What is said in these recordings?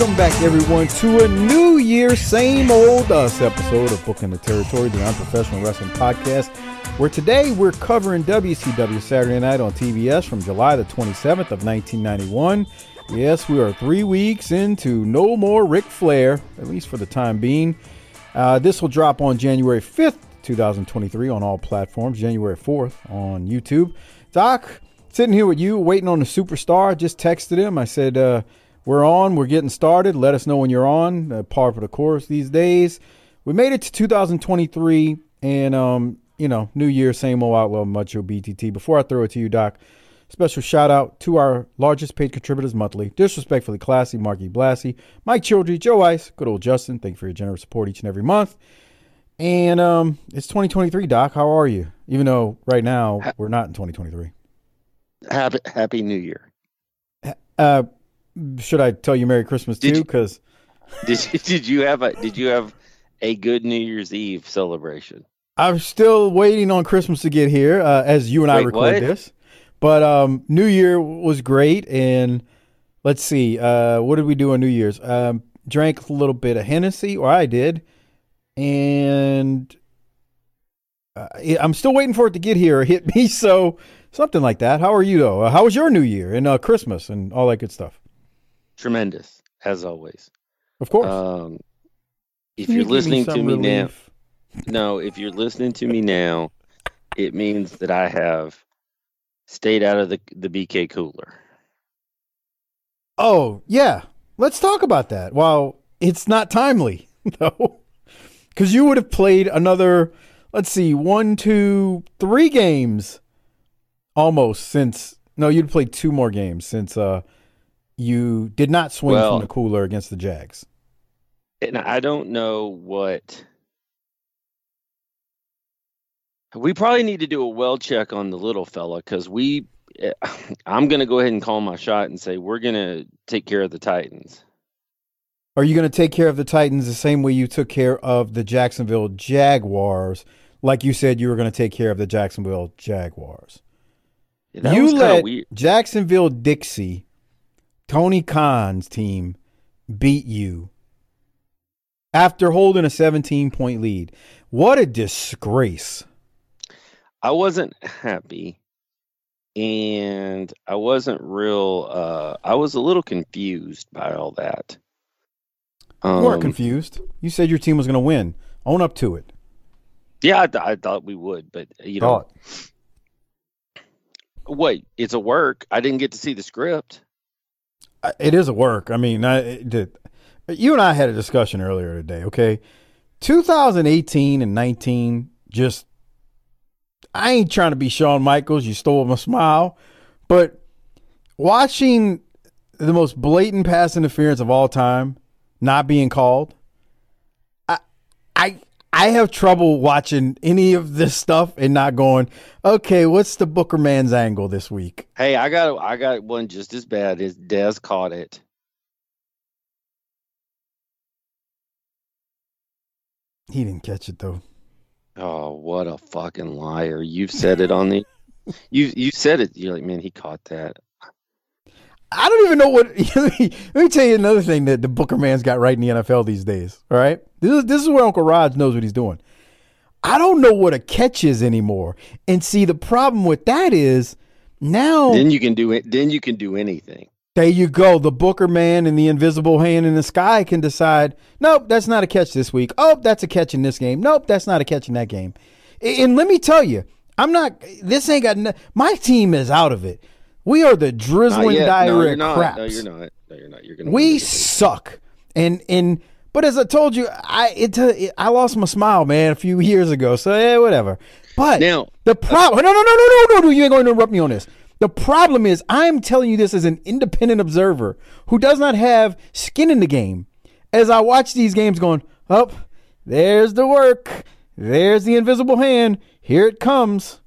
Welcome back, everyone, to a new year, same old us episode of Booking the Territory, the Unprofessional Wrestling Podcast, where today we're covering WCW Saturday Night on TBS from July the 27th of 1991. Yes, we are three weeks into No More Ric Flair, at least for the time being. Uh, this will drop on January 5th, 2023, on all platforms, January 4th on YouTube. Doc, sitting here with you, waiting on the superstar. Just texted him. I said, uh, we're on. We're getting started. Let us know when you're on. Uh, par for the course these days. We made it to 2023, and um, you know, New Year, same old outlaw, macho BTT. Before I throw it to you, Doc, special shout out to our largest paid contributors monthly, disrespectfully classy, Marky Blassie, Mike Childry, Joe Ice, good old Justin. Thank you for your generous support each and every month. And um, it's 2023, Doc. How are you? Even though right now we're not in 2023. Happy Happy New Year. Uh, should I tell you Merry Christmas Did too? Because Did you, did you have a Did you have a good New Year's Eve celebration? I'm still waiting on Christmas to get here, uh, as you and I record what? this. But um, New Year was great, and let's see, uh, what did we do on New Year's? Um, drank a little bit of Hennessy, or I did, and uh, I'm still waiting for it to get here or hit me. So something like that. How are you though? Uh, how was your New Year and uh, Christmas and all that good stuff? Tremendous, as always. Of course. Um, if you you're me listening to me now, no, if you're listening to me now, it means that I have stayed out of the the BK cooler. Oh, yeah. Let's talk about that. Well, it's not timely, though. Because you would have played another, let's see, one, two, three games almost since. No, you'd played two more games since uh, you did not swing Well- from the cooler against the Jags. and I don't know what. We probably need to do a well check on the little fella because we. eh, I'm going to go ahead and call my shot and say we're going to take care of the Titans. Are you going to take care of the Titans the same way you took care of the Jacksonville Jaguars? Like you said, you were going to take care of the Jacksonville Jaguars. You let. Jacksonville Dixie, Tony Khan's team, beat you after holding a 17 point lead. What a disgrace. I wasn't happy, and I wasn't real. Uh, I was a little confused by all that. You weren't Um, confused. You said your team was going to win. Own up to it. Yeah, I, th- I thought we would, but you know, Thought. wait, it's a work. I didn't get to see the script. It is a work. I mean, I, did. You and I had a discussion earlier today, okay? 2018 and 19 just I ain't trying to be Shawn Michaels, you stole my smile, but watching the most blatant pass interference of all time not being called, I have trouble watching any of this stuff and not going, okay, what's the Booker man's angle this week? Hey, I got I got one just as bad as Dez caught it. He didn't catch it though. Oh, what a fucking liar! You've said it on the, you you said it. You're like, man, he caught that. I don't even know what. let, me, let me tell you another thing that the Booker man's got right in the NFL these days. All right, this is this is where Uncle Raj knows what he's doing. I don't know what a catch is anymore. And see, the problem with that is now Then you can do it. Then you can do anything. there you go. The Booker man and the invisible hand in the sky can decide, nope, that's not a catch this week. Oh, that's a catch in this game. Nope, that's not a catch in that game. And let me tell you, I'm not. This ain't got. No, my team is out of it. We are the drizzling. No, diarrhea you're not. craps. No, you're not. No, you're not. You're gonna. We win the game. suck. And and but as I told you, I it, uh, it I lost my smile, man, a few years ago. So yeah, whatever. But Now- the uh, problem. No, no, no, no, no, no, no. You ain't going to interrupt me on this. The problem is, I'm telling you this as an independent observer who does not have skin in the game. As I watch these games, going up, there's the work. There's the invisible hand. Here it comes.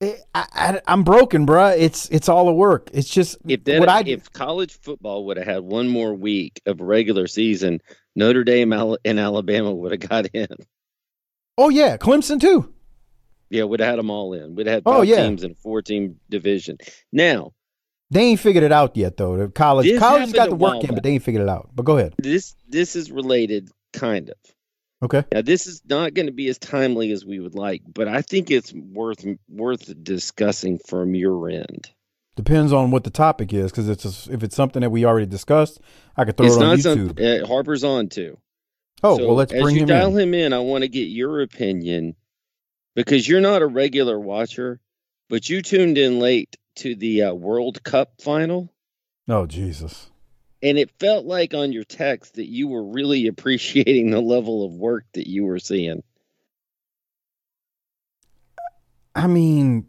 It- I, I, I'm broken, bruh. It's it's all a work. It's just If that, what I if college football would have had one more week of regular season, Notre Dame and Alabama would have got in. Oh yeah, Clemson too. Yeah, we'd have had them all in. We'd have had Oh, yeah. teams in a four-team division. Now, They ain't figured it out yet, though. The college, college got the work in, but they ain't figured it out. But go ahead. this this is related, kind of. Okay. Now, this is not going to be as timely as we would like, but I think it's worth worth discussing from your end. Depends on what the topic is, because it's a, if it's something that we already discussed, I could throw it's it on not YouTube. something uh, Harper's on too. oh So well, let's as bring you him dial in. him in, I want to get your opinion because you're not a regular watcher, but you tuned in late to the uh, World Cup final, Oh Jesus! And it felt like on your text that you were really appreciating the level of work that you were seeing. I mean,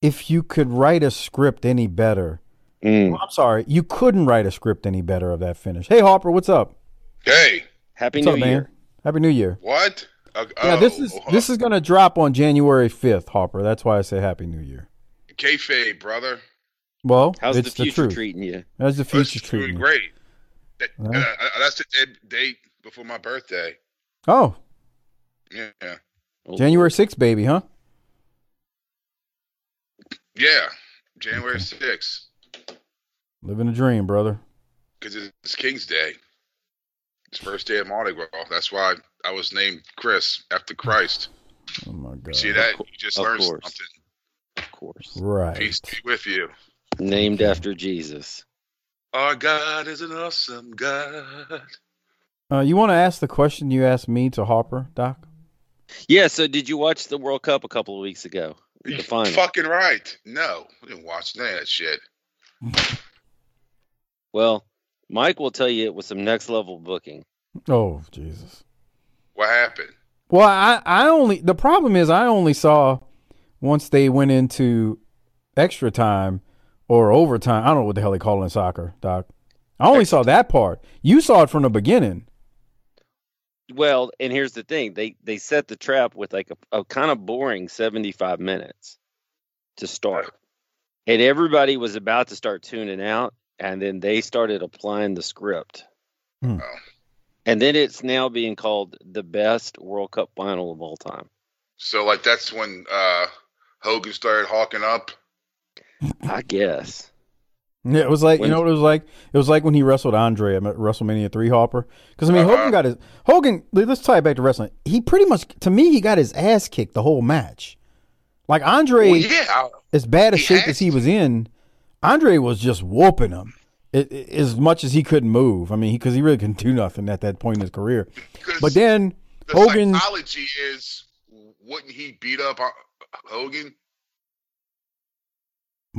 if you could write a script any better, Mm. I'm sorry, you couldn't write a script any better of that finish. Hey Harper, what's up? Hey, Happy What's New up, Year. man? Happy New Year. what? Uh, Yeah, this oh, is uh, this is gonna drop on January 5th, Harper. That's why I say Happy New Year. kayfabe, brother. Well, How's the it's the, future truth. treating you? How's the future doing treating? you? great. That, Well. uh, uh, that's the day- date before my birthday. Oh, Yeah, Oh, January 6th, baby, huh? yeah. January sixth, Living a dream, brother. because it's King's Day. It's first day of Mardi Gras. That's why I was named Chris after Christ. Oh my god. You see that? You just Of learned course. something. Of course. Right. Peace be with you. Named after Jesus. Our God is an awesome God. Uh, you want to ask the question you asked me to Harper, Doc? Yeah, so did you watch the World Cup a couple of weeks ago? The final. fucking right. No, I didn't watch none of that shit. Well, Mike will tell you it was some next level booking. Oh Jesus. What happened? Well, I I only the problem is I only saw once they went into extra time or overtime. I don't know what the hell they call it in soccer, Doc. I only saw that part. You saw it from the beginning. Well, and here's the thing: they they set the trap with like a, a kind of boring 75 minutes to start, and everybody was about to start tuning out, and then they started applying the script, Hmm. And then it's now being called the best World Cup final of all time. So like that's when uh Hogan started hawking up. I guess. Yeah, it was like When- you know what it was like. It was like when he wrestled Andre at WrestleMania three Harper. Because I mean, Uh-huh. Hogan got his Hogan. Let's tie it back to wrestling. He pretty much, to me, he got his ass kicked the whole match. Like Andre, Well, yeah, as bad a shape as he was in, Andre was just whooping him it, it- as much as he couldn't move. I mean, because he really couldn't do nothing at that point in his career. because But then the Hogan, psychology is wouldn't he beat up uh, Hogan?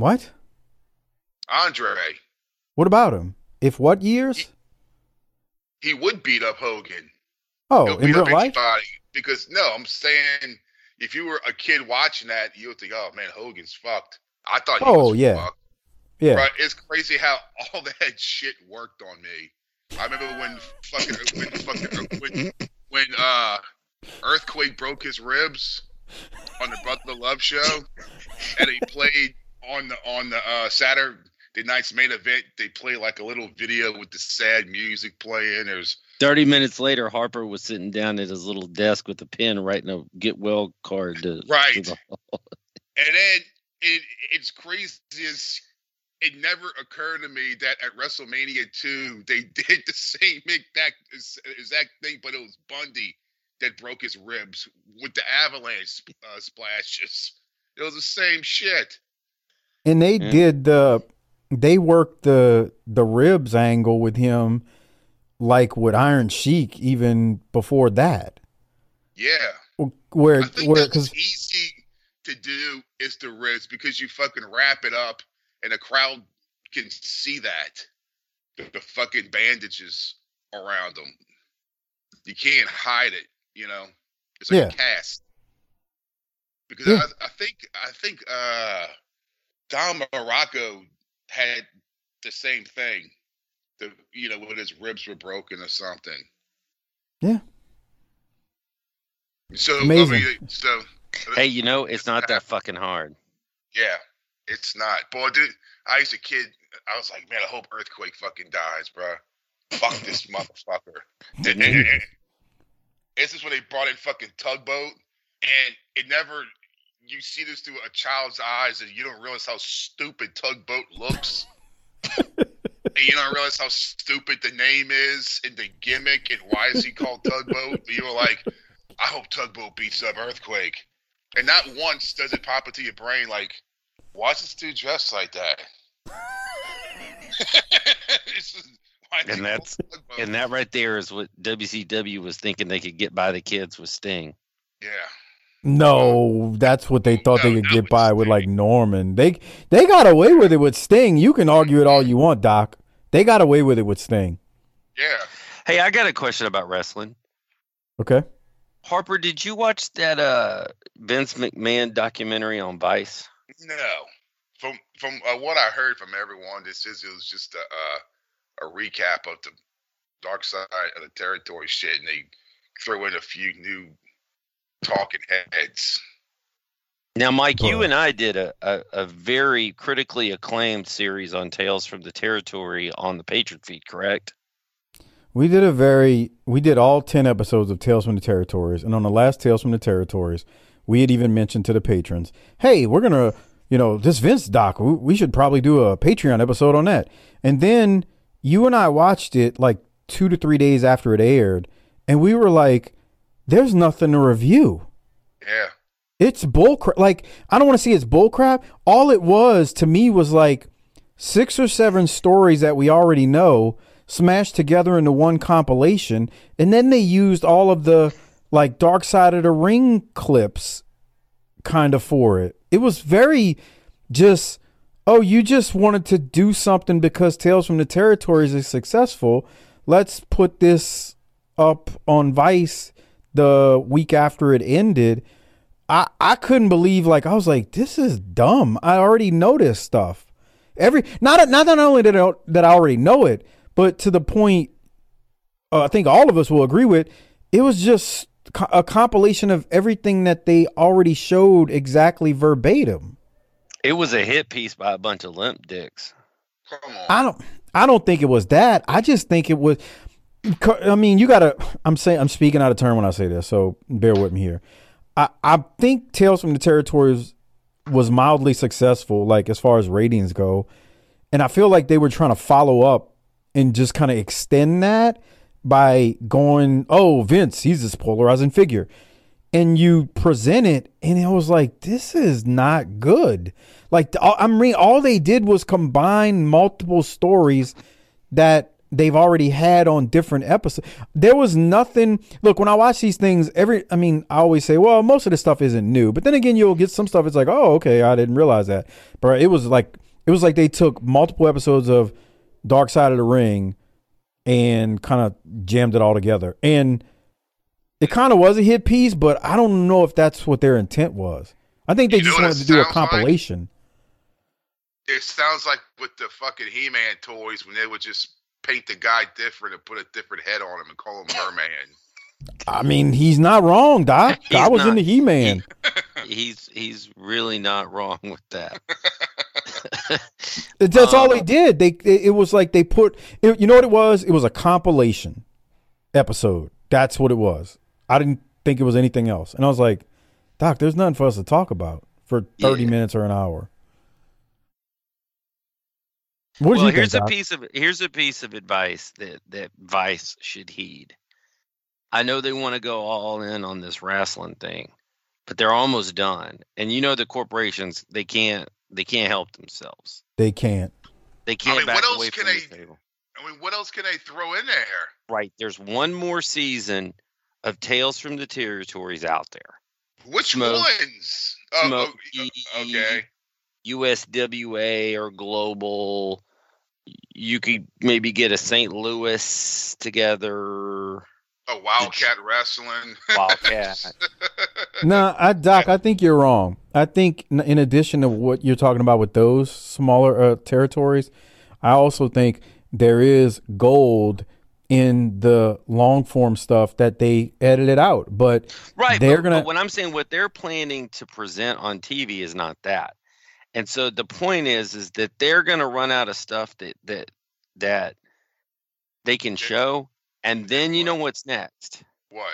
What? Andre, What about him? If what years? he would beat up Hogan. Oh, He'll in real life? because no, I'm saying if you were a kid watching that, you would think, "Oh man, Hogan's fucked." I thought he Oh, was yeah. fucked. Yeah. But It's crazy how all that shit worked on me. I remember when fucking when fucking when, when uh Earthquake broke his ribs on the Brother Love show, and he played on the on the uh, Saturday night's main event. They play like a little video with the sad music playing. There's 30 minutes later, Harper was sitting down at his little desk with a pen writing a get well card. To, Right. to the- And then it it's crazy is it never occurred to me that at WrestleMania 2 they did the same exact exact thing, but it was Bundy that broke his ribs with the avalanche uh, splashes. It was the same shit. And they Yeah. did the they worked the the ribs angle with him like with Iron Sheik even before that. Yeah. Where where cuz easy to do is the ribs because you fucking wrap it up and the crowd can see that. The, the fucking bandages around them. You can't hide it, you know. It's like Yeah. a cast. Because Yeah. I, I think I think uh Don Muraco had the same thing. The you know, when his ribs were broken or something. Yeah. So I Amazing. mean, so uh, Hey, you know, it's not that fucking hard. Yeah, it's not. Boy, dude, I used to kid. I was like, man, I hope Earthquake fucking dies, bro. Fuck this motherfucker. And- and- and- This is when they brought in fucking tugboat, and it never. You see this through a child's eyes, and you don't realize how stupid tugboat looks. and you don't realize how stupid the name is and the gimmick and why is he called tugboat. You were like, I hope tugboat beats up earthquake. And not once does it pop into your brain like, why is this dude dressed like that? Just- why is he And that's- And that right there is what WCW was thinking they could get by the kids with Sting. yeah. No, that's what they thought they could get with by with like Norman. They they got away with it with Sting. You can argue it all you want, Doc. They got away with it with Sting. Yeah. Hey, I got a question about wrestling. Okay. Harper, did you watch that uh Vince McMahon documentary on Vice? No. From from uh, what I heard from everyone, this is it was just a uh, a recap of the dark side of the territory shit, and they threw in a few new talking heads. Now, Mike, you and I did a, a, a very critically acclaimed series on Tales from the Territory on the Patreon feed, correct? We did a very we did all 10 episodes of Tales from the Territories and on the last Tales from the Territories, we had even mentioned to the patrons, "Hey, we're going to, you know, this Vince doc, we, we should probably do a Patreon episode on that." And then you and I watched it like 2 to 3 days after it aired, and we were like, there's nothing to review. Yeah. It's bullcrap. Like I don't want to see it's bullcrap. All it was to me was like six or seven stories that we already know smashed together into one compilation, and then they used all of the like Dark Side of the Ring clips, kind of for it. It was very just. Oh, you just wanted to do something because Tales from the Territories is successful. Let's put this up on Vice the week after it ended. I I couldn't believe like I was like this is dumb. I already know this stuff. Every not not not only that I, that I already know it, but to the point uh, I think all of us will agree with. It was just a compilation of everything that they already showed exactly verbatim. It was a hit piece by a bunch of limp dicks. I don't I don't think it was that. I just think it was I mean, you got to I'm saying I'm speaking out of turn when I say this, so bear with me here. I I think Tales from the Territories was mildly successful like as far as ratings go. And I feel like they were trying to follow up and just kind of extend that by going, "Oh, Vince, he's this polarizing figure." and you present it and it was like this is not good like all- i mean all they did was combine multiple stories that they've already had on different episodes there was nothing look when i watch these things every i mean i always say well most of this stuff isn't new but then again you'll get some stuff it's like oh okay i didn't realize that but it was like it was like they took multiple episodes of dark side of the ring and kind of jammed it all together and it kind of was a hit piece, but I don't know if that's what their intent was. I think they You just wanted to do a sounds like? compilation. It sounds like with the fucking He-Man toys when they would just paint the guy different and put a different head on him and call him Merman. I mean, he's not wrong, Doc. He's I was not. the He Man. He's he's really not wrong with that. That's all Uh, they did. They it, it was like they put. It, you know what it was? It was a compilation episode. That's what it was. I didn't think it was anything else, and I was like, Doc, there's nothing for us to talk about for thirty Yeah. minutes or an hour. What well, you here's think, a Doc? piece of here's a piece of advice that that Vice should heed. I know they want to go all in on this wrestling thing, but they're almost done. And you know the corporations they can't they can't help themselves. They can't. They can't mean, back what else away can from they- the table. I mean, what else can they throw in there? Right. There's one more season of Tales from the Territories out there. Which Smoke. ones? Oh, oh Smoke oh, okay. USWA or Global. You could maybe get a St. Louis together. Oh, Wildcat Wrestling. Wildcat. No, I Doc, I think you're wrong. I think in addition to what you're talking about with those smaller uh, territories, I also think there is gold in the long form stuff that they edited out. But Right. They're but, gonna- but when I'm saying what they're planning to present on TV is not that. And so the point is is that they're gonna run out of stuff that that that they can show. And then you know what's next? what?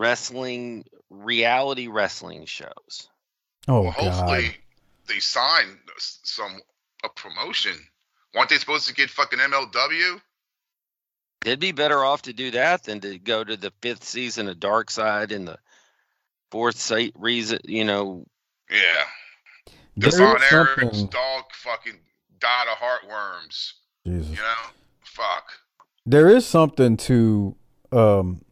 Wrestling reality wrestling shows. oh well, hopefully god, they sign some a promotion. Weren't they supposed to get fucking MLW? They'd be better off to do that than to go to the fifth season of Dark Side and the fourth se- reason, you know, Yeah. There Devon is Eric's dog fucking died of heartworms. Jesus. You know? Fuck. There is something to um,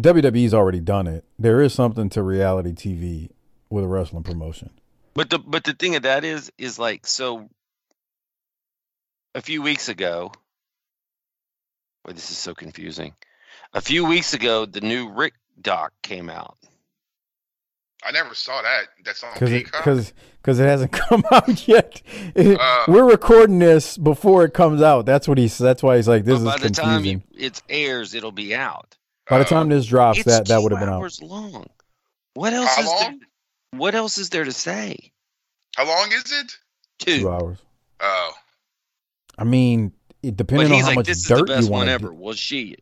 WWE's already done it. There is something to reality TV with a wrestling promotion. But the but the thing of that is is like so a few weeks ago boy this is so confusing. A few weeks ago the new Rick doc came out. I never saw that. That's on because it, Peacock. cause, 'cause it hasn't come out yet. It- Uh. we're recording this before it comes out. That's what he's. That's why he's like, this but by is the time confusing. it airs it'll be out. by the Uh, time this drops, it's that that would have been out. hours long. What else How is long? there? What else is there to say? How long is it? Two. Two hours. Oh. I mean, it, But depending on how like, much this is the dirt best you want ever. Well, she,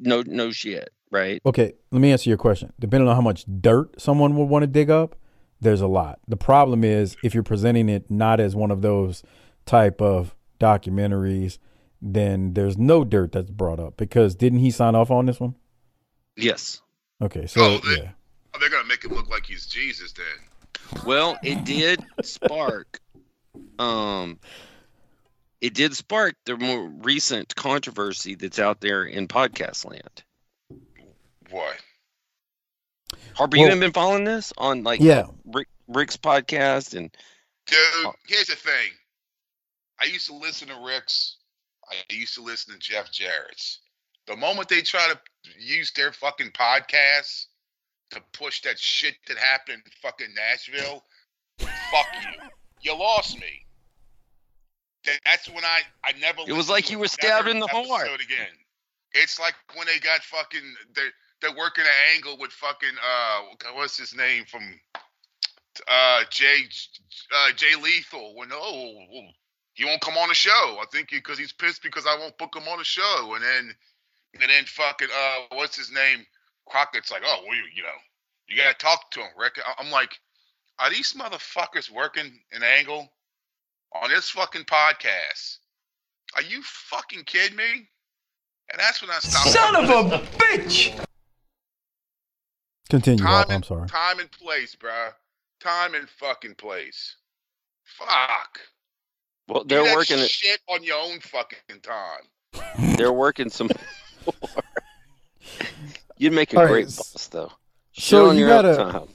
no, no shit, right? Okay, let me answer your question. Depending on how much dirt someone would want to dig up, there's a lot. The problem is if you're presenting it not as one of those type of documentaries, then there's no dirt that's brought up because didn't he sign off on this one? Yes. Okay, so Oh, they- yeah. Oh, they're gonna make it look like he's Jesus then. Well, it did spark. Um, it did spark the more recent controversy that's out there in podcast land. What? Harper, Well- you haven't been following this on like Yeah. Rick, Rick's podcast and Dude, Oh. here's the thing. I used to listen to Rick's. I used to listen to Jeff Jarrett's. The moment they try to use their fucking podcasts to push that shit that happened in fucking Nashville, fuck you. You lost me. That- That's when I I never. It was like to you were stabbed another in the heart. episode Again, it's like when they got fucking they're they're working an angle with fucking uh what's his name from uh Jay uh Jay Lethal when oh he won't come on the show. I think because he's pissed because I won't book him on the show, and then and then fucking uh what's his name Crockett's like oh well you, you know you gotta talk to him Rick. I'm like are these motherfuckers working an angle on this fucking podcast? Are you fucking kidding me? And that's when I stopped. Son of a bitch! Continue, time Rob. I'm sorry. Time and place, bro. Time and fucking place. Fuck. well, they're that working. it. shit on your own fucking time. They're working some. You'd make a All right, great s- boss, though. Shit so on you your own gotta- time.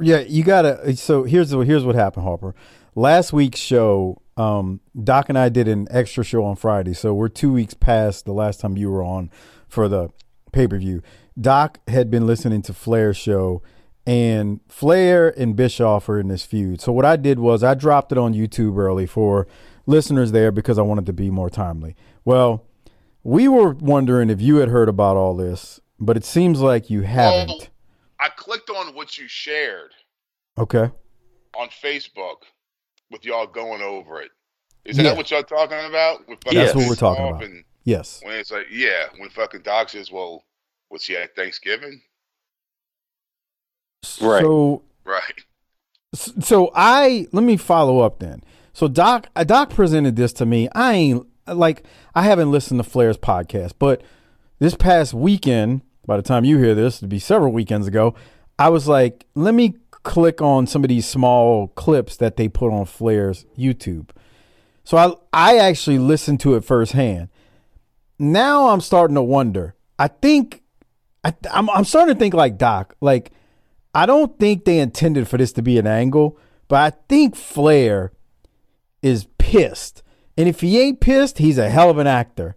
Yeah, you gotta. So here's the here's what happened, Harper. Last week's show, um, Doc and I did an extra show on Friday, so we're two weeks past the last time you were on for the pay per view. Doc had been listening to Flair's show, and Flair and Bischoff are in this feud. So what I did was I dropped it on YouTube early for listeners there because I wanted to be more timely. Well, we were wondering if you had heard about all this, but it seems like you haven't. Oh, I clicked on what you shared Okay. on Facebook with y'all going over it. Is Yeah. that what y'all talking about? With fucking That's what we're talking about. And Yes. when it's like, yeah, when fucking Doc says, well, was he at Thanksgiving? Right. So Right. so I let me follow up then. So Doc uh, Doc presented this to me. I ain't like I haven't listened to Flair's podcast, but this past weekend by the time you hear this, it'd be several weekends ago. I was like, let me click on some of these small clips that they put on Flair's YouTube. So I I actually listened to it firsthand. Now I'm starting to wonder. I think I, I'm I'm starting to think like Doc. Like I don't think they intended for this to be an angle, but I think Flair is pissed. And if he ain't pissed, he's a hell of an actor.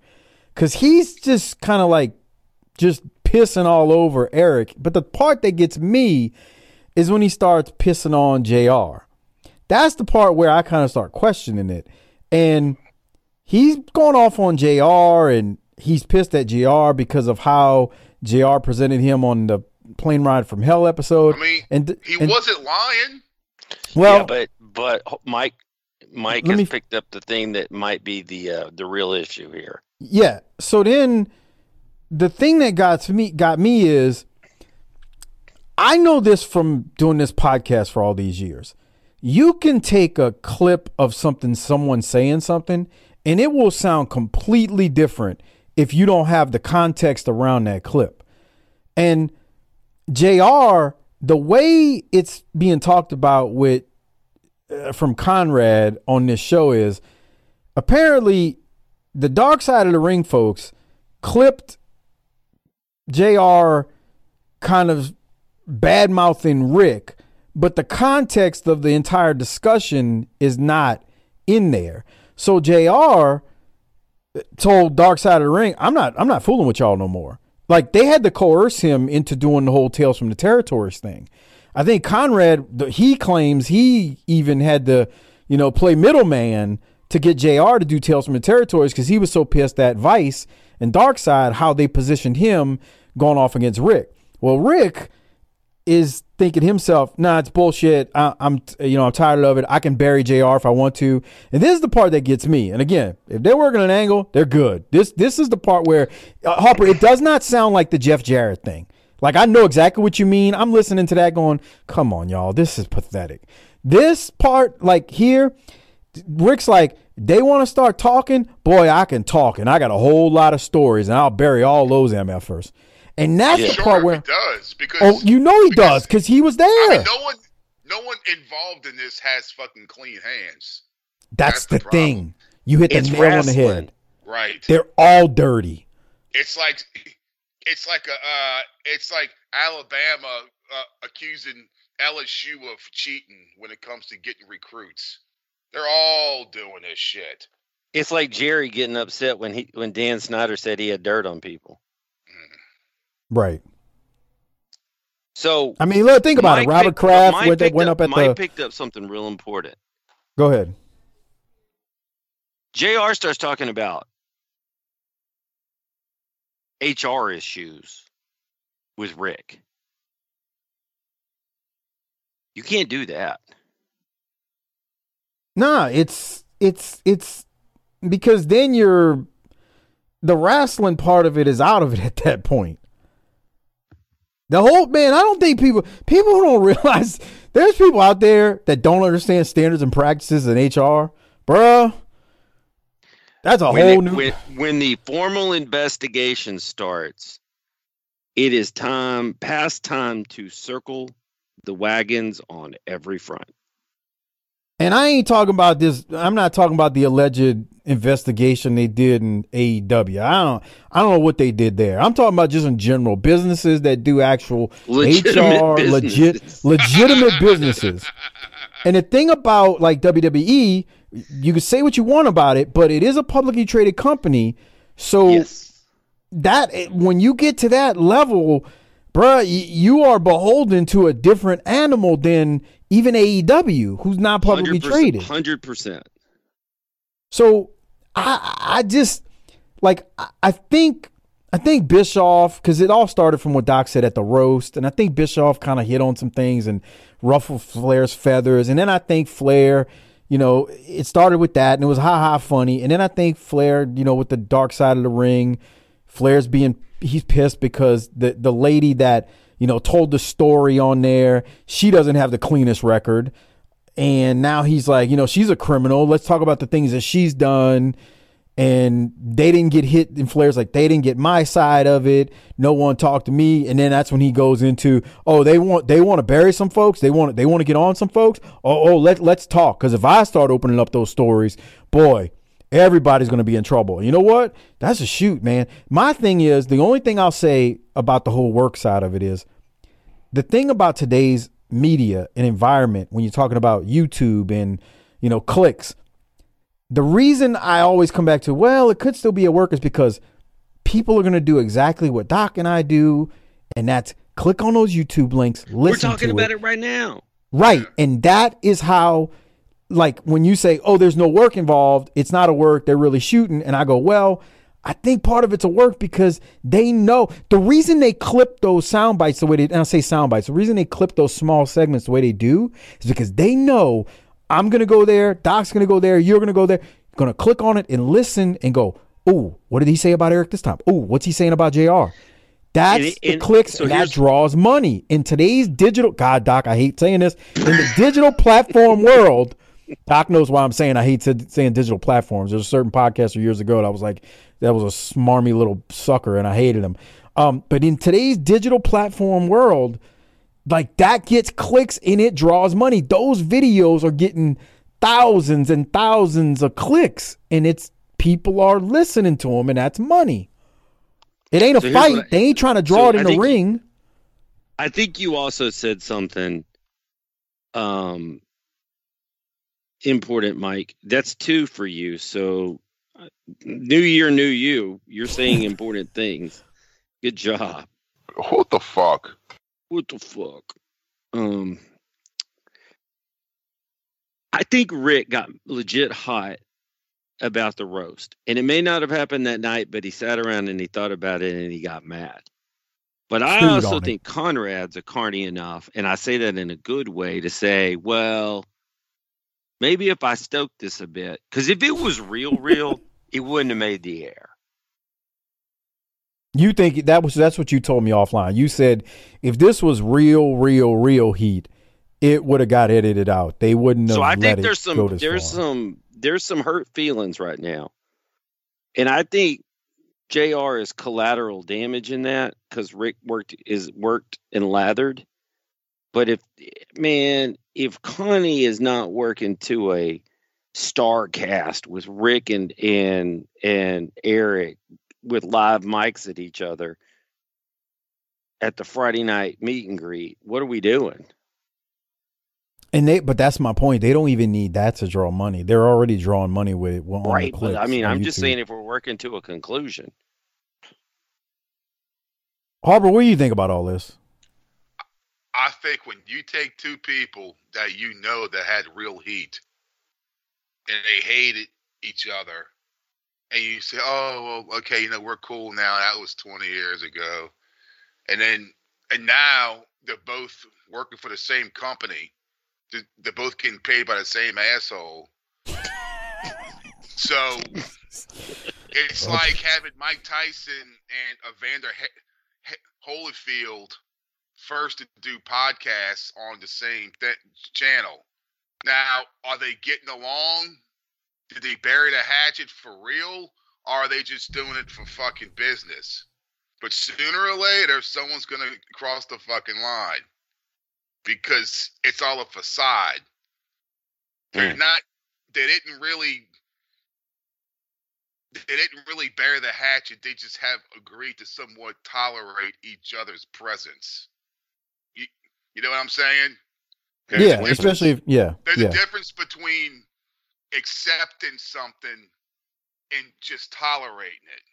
Cause he's just kind of like just pissing all over Eric. But the part that gets me is when he starts pissing on JR. That's the part where I kind of start questioning it. And he's going off on JR and he's pissed at JR because of how JR presented him on the plane ride from hell episode. I mean, and he and- wasn't lying. well, yeah, but but Mike Mike has me- picked up the thing that might be the uh, the real issue here. Yeah. So then the thing that got to me got me is I know this from doing this podcast for all these years. You can take a clip of something someone saying something and it will sound completely different if you don't have the context around that clip. And JR, the way it's being talked about with uh, from Conrad on this show is apparently the dark side of the ring folks clipped JR kind of bad mouthing Rick, but the context of the entire discussion is not in there. So JR told Dark Side of the Ring, I'm not I'm not fooling with y'all no more. Like they had to coerce him into doing the whole Tales from the Territories thing. I think Conrad he claims he even had to, you know, play middleman to get JR to do Tales from the Territories because he was so pissed at Vice and Dark Side how they positioned him going off against Rick. Well, Rick is thinking himself, nah, it's bullshit. I, I'm, you know, I'm tired of it. I can bury JR if I want to. And this is the part that gets me. And again, if they're working an angle, they're good. This, this is the part where uh, Harper. It does not sound like the Jeff Jarrett thing. Like I know exactly what you mean. I'm listening to that, going, come on, y'all, this is pathetic. This part, like here, Rick's like, they want to start talking. Boy, I can talk, and I got a whole lot of stories, and I'll bury all those MFers. And that's the Sure, part where, he does because oh, you know he does because he was there. I mean, no one, no one involved in this has fucking clean hands. that's, that's the, the thing. You hit the It's nail on the head. Right. They're all dirty. It's like, it's like a, uh, it's like Alabama uh, accusing LSU of cheating when it comes to getting recruits. They're all doing this shit. It's like Jerry getting upset when he when Dan Snyder said he had dirt on people. Right. So I mean, look, think about it. Robert picked- Kraft went, went up, at Mike the. picked up something real important. Go ahead. JR starts talking about HR issues with Rick. You can't do that. Nah, it's it's it's because then you're the wrestling part of it is out of it at that point. The whole man, I don't think people people don't realize there's people out there that don't understand standards and practices in HR, bruh. That's a when, whole it- new. when, when the formal investigation starts, it is time past time to circle the wagons on every front. And I ain't talking about this. I'm not talking about the alleged investigation they did in AEW. I don't. I don't know what they did there. I'm talking about just in general businesses that do actual Legitimate HR, legit, legitimate businesses. And the thing about like WWE, you can say what you want about it, but it is a publicly traded company. So Yes. that when you get to that level, bruh, you are beholden to a different animal than even AEW, who's not publicly 100%, traded. 100%. So I I just like I- think I think Bischoff because it all started from what Doc said at the roast, and I think Bischoff kind of hit on some things and ruffled Flair's feathers, and then I think Flair, you know, it started with that, and it was ha ha funny, and then I think Flair, you know, with the dark side of the ring, Flair's being he's pissed because the the lady that you know told the story on there, she doesn't have the cleanest record. And now he's like, you know, she's a criminal. Let's talk about the things that she's done. and they didn't get hit in flares. Like they didn't get my side of it. No one talked to me. And then that's when he goes into oh they want they want to bury some folks. They want they want to get on some folks. Oh, oh let, let's talk. Because if i start opening up those stories boy everybody's going to be in trouble. You know what? That's a shoot man. My thing is the only thing i'll say about the whole work side of it is the thing about today's media and environment when you're talking about youtube and you know clicks the reason I always come back to, well, it could still be a work is because people are going to do exactly what Doc and I do, and that's click on those YouTube links, listen We're talking to about it. it right now. Right. And that is how, like, when you say, oh, there's no work involved, it's not a work, they're really shooting. And I go, well, I think part of it's a work because they know the reason they clip those sound bites the way they, and I say sound bites, the reason they clip those small segments the way they do is because they know I'm going to go there, Doc's going to go there, you're going to go there, going to click on it and listen and go, oh, what did he say about Eric this time? Oh, what's he saying about JR? That's And- the clicks so and that draws money. In today's digital, God, Doc, I hate saying this, in the digital platform world, Doc knows why I'm saying I hate to, saying digital platforms. There's a certain podcaster years ago that I was like, that was a smarmy little sucker and I hated him. Um, but in today's digital platform world, like that gets clicks and it draws money. Those videos are getting thousands and thousands of clicks and it's people are listening to them and that's money. It ain't a So fight. I- they ain't trying to draw so it in I the ring. I think you also said something um important, Mike. That's two for you. So new year, new you. You're saying important things. Good job. What the fuck? What the fuck? Um I think Rick got legit hot about the roast. And it may not have happened that night, but he sat around and he thought about it and he got mad. But I Chewed also on it. think Conrad's a carny enough, and I say that in a good way to say, well, maybe if I stoked this a bit, because if it was real, real, it wouldn't have made the air. You think that was that's what you told me offline. You said if this was real, real, real heat, it would have got edited out. They wouldn't have So I think there's some there's far. some there's some hurt feelings right now, and I think JR is collateral damage in that because Rick worked is worked and lathered. But if man, if Connie is not working to a Starrcast with Rick and and and Eric with live mics at each other at the Friday night meet and greet, what are we doing? And they, but that's my point. They don't even need that to draw money. They're already drawing money with it. on right, but I mean, I'm just saying if we're working to a conclusion. Harper, what do you think about all this? I think when you take two people that you know that had real heat and they hated each other, and you say, "Oh, well, okay, you know, we're cool now. That was 20 years ago," and then and now they're both working for the same company. They- They're both getting paid by the same asshole. so it's like having Mike Tyson and Evander he- he- Holyfield first to do podcasts on the same th- channel. Now, are they getting along? Did they bury the hatchet for real? Or are they just doing it for fucking business? But sooner or later, someone's gonna cross the fucking line because it's all a facade. They're Mm. not. They didn't really. They didn't really bury the hatchet. They just have agreed to somewhat tolerate each other's presence. You, you know what I'm saying? There's yeah, difference- especially if, yeah, there's yeah. a difference between accepting something and just tolerating it.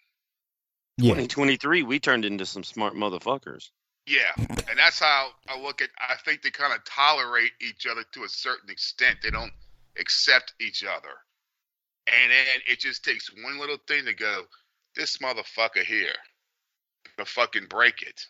Yeah. 2023, we turned into some smart motherfuckers. Yeah, and that's how I look at. I think they kind of tolerate each other to a certain extent. They don't accept each other, and then it just takes one little thing to go. This motherfucker here, to fucking break it.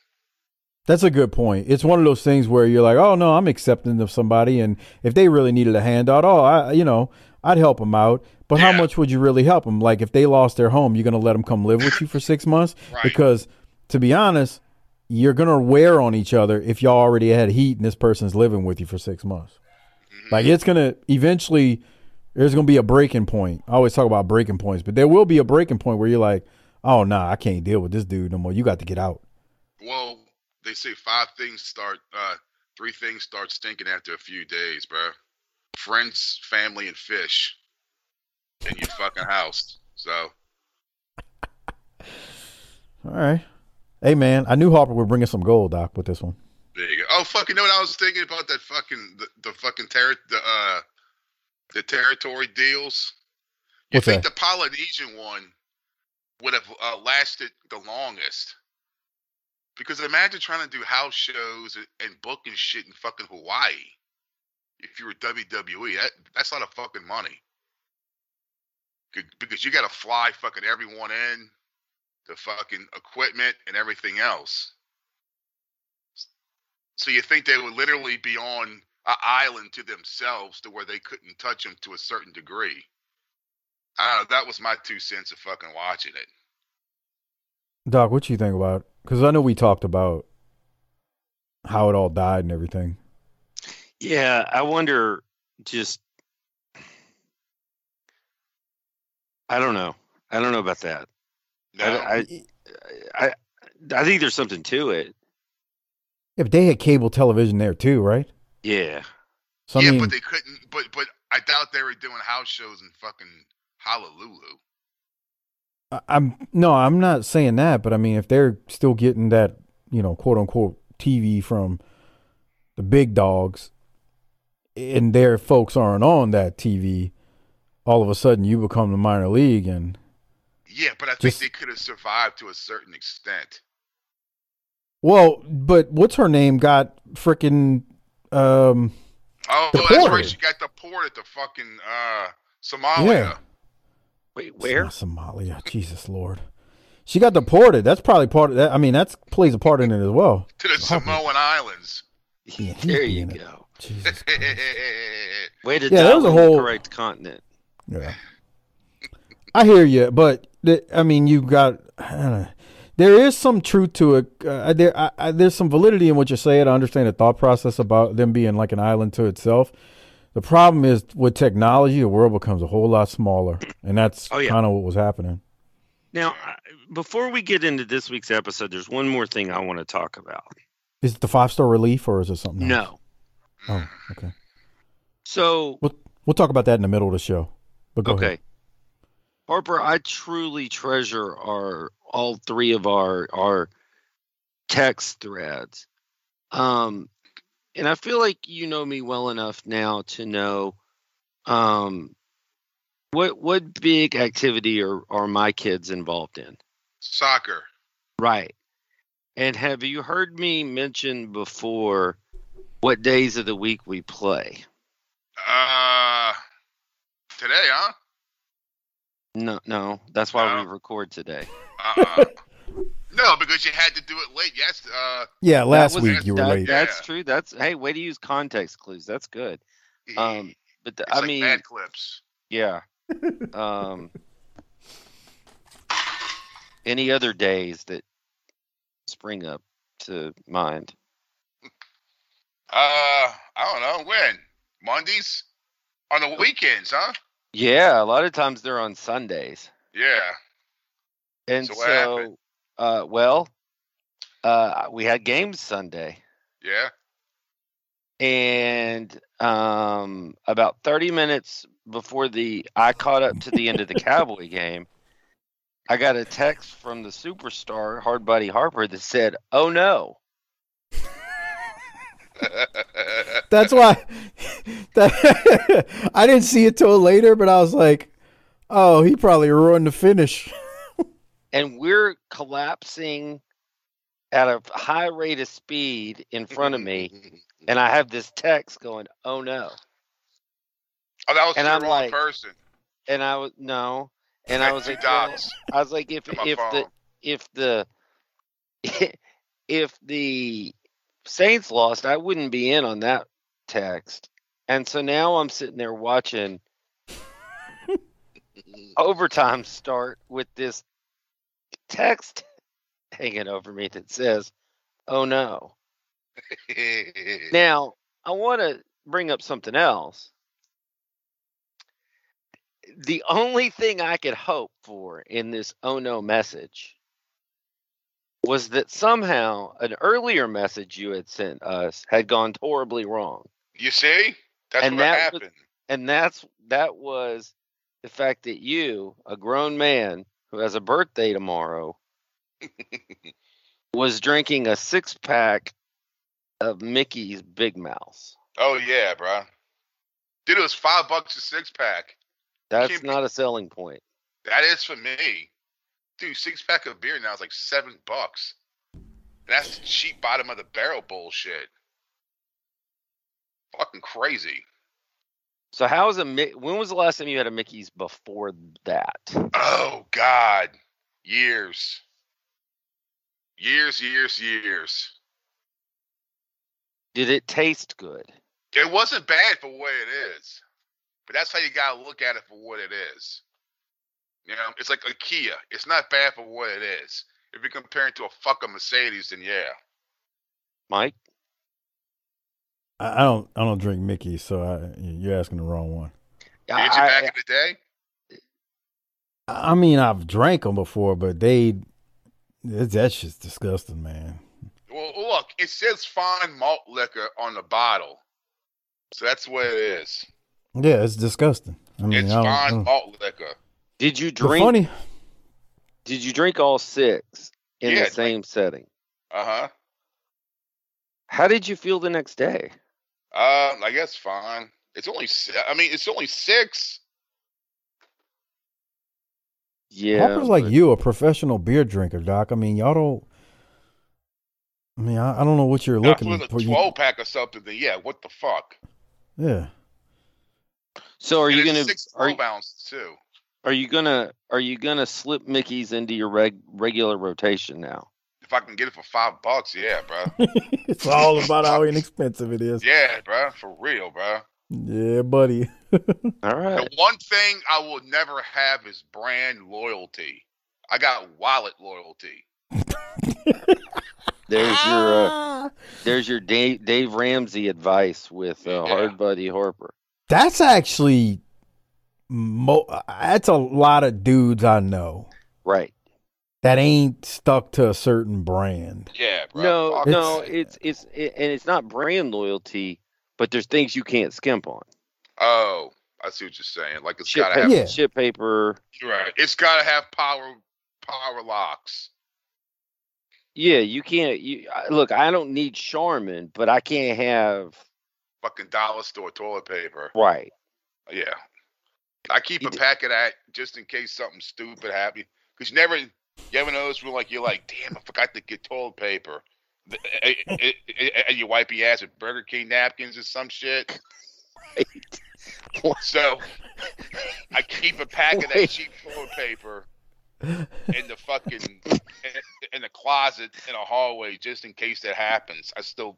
That's a good point. It's one of those things where you're like, oh no, I'm accepting of somebody, and if they really needed a handout, oh, I, you know, I'd help them out. But how much would you really help them? Like if they lost their home, you're gonna let them come live with you for six months? Right. Because to be honest, you're gonna wear on each other if y'all already had heat and this person's living with you for six months. Mhm. Like it's gonna eventually There's gonna be a breaking point. I always talk about breaking points, but there will be a breaking point where you're like, oh nah, I can't deal with this dude no more. You got to get out. Well, they say five things start, uh, three things start stinking after a few days, bro. Friends, family, and fish in your fucking house. So All right. Hey man, I knew Harper would bring us some gold, Doc, with this one. there you go. Oh, fucking know what I was thinking about that fucking the, the fucking ter- the uh the territory deals. You What's think that? the Polynesian one would have uh, lasted the longest? Because imagine trying to do house shows and- booking shit in fucking Hawaii. If you were WWE, that that's a lot of fucking money. Because you got to fly fucking everyone in, the fucking equipment and everything else. So you think they would literally be on an island to themselves to where they couldn't touch them to a certain degree? I don't know. That was my two cents of fucking watching it. Doc, what you think about? Because I know we talked about how it all died and everything. Yeah, I wonder just I don't know. I don't know about that. No, I, I I I think there's something to it. Yeah, but they had cable television there too, right? Yeah. So yeah, mean, but they couldn't. But but I doubt they were doing house shows in fucking Honolulu. I'm no, I'm not saying that, but I mean, if they're still getting that, you know, quote unquote TV from the big dogs, and their folks aren't on that TV, all of a sudden you become the minor league, and Yeah, but I think Just- they could have survived to a certain extent. well, but what's her name got freaking um Oh, that's right. She got deported to fucking uh, Somalia. Yeah. Wait, where? not Somalia, Jesus Lord, she got deported. That's probably part of that. I mean, that's plays a part in it as well. To the Harper. Samoan Islands. Yeah, he's there you go. Jesus Way to Yeah, there dial was a in the whole- correct continent. Yeah, I hear you, but the, I mean, you got. I don't know. There is some truth to it. Uh, there, I, I, there's some validity in what you're saying. I understand the thought process about them being like an island to itself. The problem is with technology, the world becomes a whole lot smaller, and that's Oh, yeah. kind of what was happening. Now, before we get into this week's episode, there's one more thing I want to talk about. Is it the five star relief or is it something? else? No. Oh, okay. So, We'll we'll talk about that in the middle of the show. But go okay. ahead. Harper, I truly treasure our all three of our our text threads. Um and I feel like you know me well enough now to know um what what big activity are, are my kids involved in? Soccer. Right. And have you heard me mention before what days of the week we play? Uh, today, huh? No, no, that's why No. we record today. Uh-uh. No, because you had to do it late. Yes. Uh, Yeah, last was- week you were that- late. That's Yeah. true. That's hey, way to use context clues. That's good. Um, but the, it's I like mean, bad clips. yeah. Um, any other days that spring up to mind? Uh, I don't know when. Mondays on the weekends, huh? Yeah, a lot of times they're on Sundays, Yeah. and So so, happened? Uh, well, uh, we had games Sunday. Yeah. and um, about 30 minutes before the I caught up to the end of the Cowboy game, I got a text from the superstar Hard Buddy Harper that said, "Oh no." That's why that, I didn't see it till later, but I was like, "Oh, he probably ruined the finish." And we're collapsing at a high rate of speed in front of me, and I have this text going, "Oh no." Oh, that was And the I'm wrong like- person. And I was no, and I was like, well, dots I was like, if to my if the if the if the Saints lost, I wouldn't be in on that text. And so now I'm sitting there watching overtime start with this text hanging over me that says, "Oh no." Now, I want to bring up something else. the only thing I could hope for in this oh no message was that somehow an earlier message you had sent us had gone horribly wrong. You see? That's And what that was- happened. And that's that was the fact that you, a grown man who has a birthday tomorrow, was drinking a six pack of Mickey's Big Mouth. Oh yeah, bro. Dude, it was five bucks a six pack. That's be- a selling point. That is for me. Dude, six pack of beer now is like seven bucks. That's the cheap bottom of the barrel bullshit. Fucking crazy. So how is a Mi- when was the last time you had a Mickey's before that? Oh God. Years. Years, years, years. Did it taste good? It wasn't bad for what it is. But that's how you gotta look at it for what it is. You know, it's like a Kia. It's not bad for what it is. If you're comparing to a fucking Mercedes, then yeah. Mike? I, I don't I don't drink Mickey, so I, you're asking the wrong one. Did you I- back in the day? I mean, I've drank them before, but they that's just disgusting, man. Well, look, it says fine malt liquor on the bottle. So that's what it is. Yeah, it's disgusting. I mean, it's I I fine don't- malt liquor. did you the drink funny. did you drink all six in Yeah, the same setting? Uh huh. How did you feel the next day? Um, I guess fine. It's only. si- I mean, it's only six. Yeah. Harper's like you, a professional beer drinker, Doc. I mean, y'all don't. I mean, I, I don't know what you're Now, looking it for. a You- twelve pack or something, then yeah, what the fuck? yeah. So are And you gonna six are, twelve ounce too? are you gonna are you gonna slip Mickey's into your reg, regular rotation now? If I can get it for five bucks, yeah, bro. it's all about how inexpensive it is. yeah, bro, for real, bro. Yeah, buddy. All right. The one thing I will never have is brand loyalty. I got wallet loyalty. There's your uh, there's your Dave, Dave Ramsey advice with uh, Yeah. Hard Buddy Harper. That's actually mo- that's a lot of dudes I know Right. that ain't stuck to a certain brand. Yeah, bro. No, Fuck no, it's it's it, and it's not brand loyalty, but there's things you can't skimp on. Oh, I see what you're saying. Like it's Shit, gotta pa- have Yeah. shit paper. right. It's gotta have power power locks. Yeah, you can't. You look. I don't need Charmin, but I can't have Fucking dollar store toilet paper. right. Yeah. I keep You a d- pack of that just in case something stupid happens. Because you never, you ever notice where like you're like, damn, I forgot to get toilet paper, And you wipe your ass with Burger King napkins or some shit. So I keep a pack of that cheap toilet paper in the fucking in, in the closet in a hallway just in case that happens. I still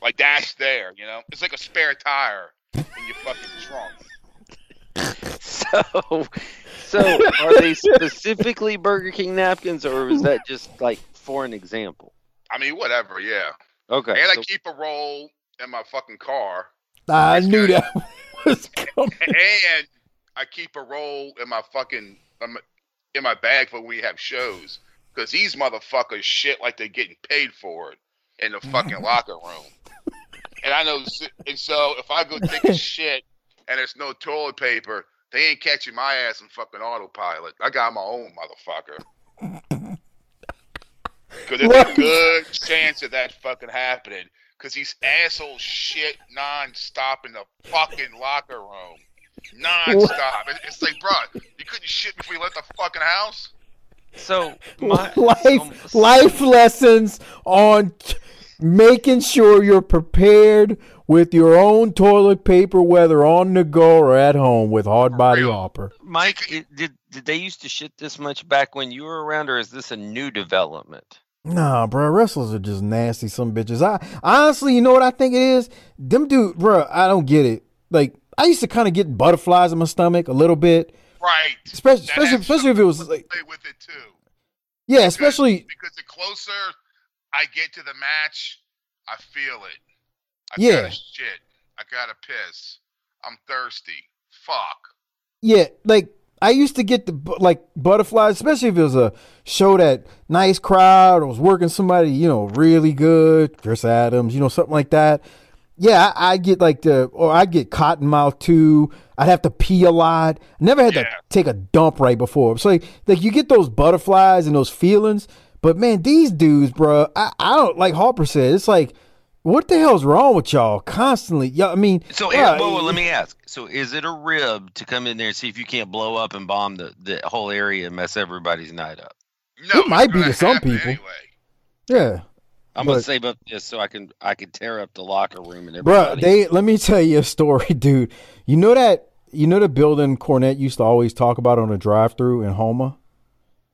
like that's there, you know. It's like a spare tire in your fucking trunk. So, so are they specifically Burger King napkins, or is that just like for an example? I mean, whatever, yeah. Okay. And so- I keep a roll in my fucking car, I knew good. that was coming. and I keep a roll in my fucking um, in my bag for when we have shows. Because these motherfuckers shit like they're getting paid for it in the fucking locker room. And I know, and so if I go take a shit and there's no toilet paper, they ain't catching my ass in fucking autopilot. I got my own motherfucker. Because there's a good chance of that fucking happening. Because these assholes shit nonstop in the fucking locker room. Nonstop. It- It's like, bro, you couldn't shit before you left the fucking house? so my life so- life lessons on t- making sure you're prepared with your own toilet paper, whether on the go or at home, with hard body real. hopper. Mike, did did they used to shit this much back when you were around, or is this a new development? Nah, bro, wrestlers are just nasty, some bitches. I honestly, you know what I think it is? Them dude, bro, I don't get it. Like, I used to kind of get butterflies in my stomach a little bit, Right. especially, That especially, especially if it was like, play with it too. yeah, Because- especially, because the closer I get to the match, I feel it. I Yeah. shit. I gotta piss. I'm thirsty. Fuck. Yeah, like I used to get the like butterflies, especially if it was a show that nice crowd or was working somebody, you know, really good, Chris Adams, you know, something like that. Yeah, I, I get like the or I get cotton mouth too. I'd have to pee a lot. Never had to take a dump right before. So like, like you get those butterflies and those feelings, but man, these dudes, bro, I, I don't like Harper said. It's like, what the hell's wrong with y'all? Constantly, Y'all, I mean, So, yeah, Aaron, whoa, whoa, let me ask. So, is it a rib to come in there and see if you can't blow up and bomb the, the whole area and mess everybody's night up? No, It might be gonna some people. Anyway. yeah. I'm gonna save up this so I can I can tear up the locker room and Bro, they let me tell you a story, dude. You know that you know the building Cornette used to always talk about on the drive-through in Houma.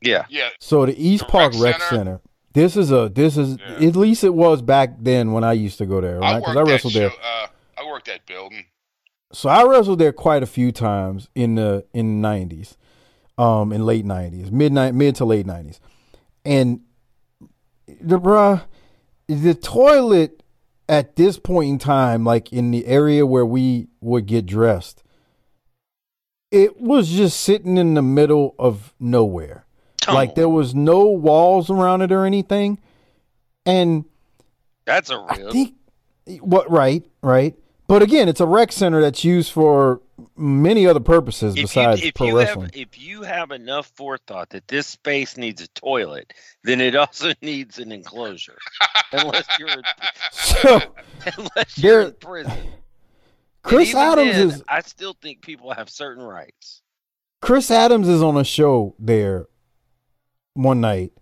yeah. Yeah, So the East The Park rec Rec center? Center. This is a this is Yeah. at least it was back then when I used to go there, right? Because worked I wrestled that there. uh, I worked that building. So I wrestled there quite a few times in the in the nineties, um, in late nineties, midnight, mid to late nineties, and the bruh, the toilet at this point in time, like in the area where we would get dressed, it was just sitting in the middle of nowhere. Like there was no walls around it or anything, and That's a I rib. think what right, right. But again, it's a rec center that's used for many other purposes if you, besides if pro you wrestling. have if you have enough forethought that this space needs a toilet, then it also needs an enclosure. unless you're in, so unless you're in prison. Chris Adams then, is I still think people have certain rights. Chris Adams is on a show there one night,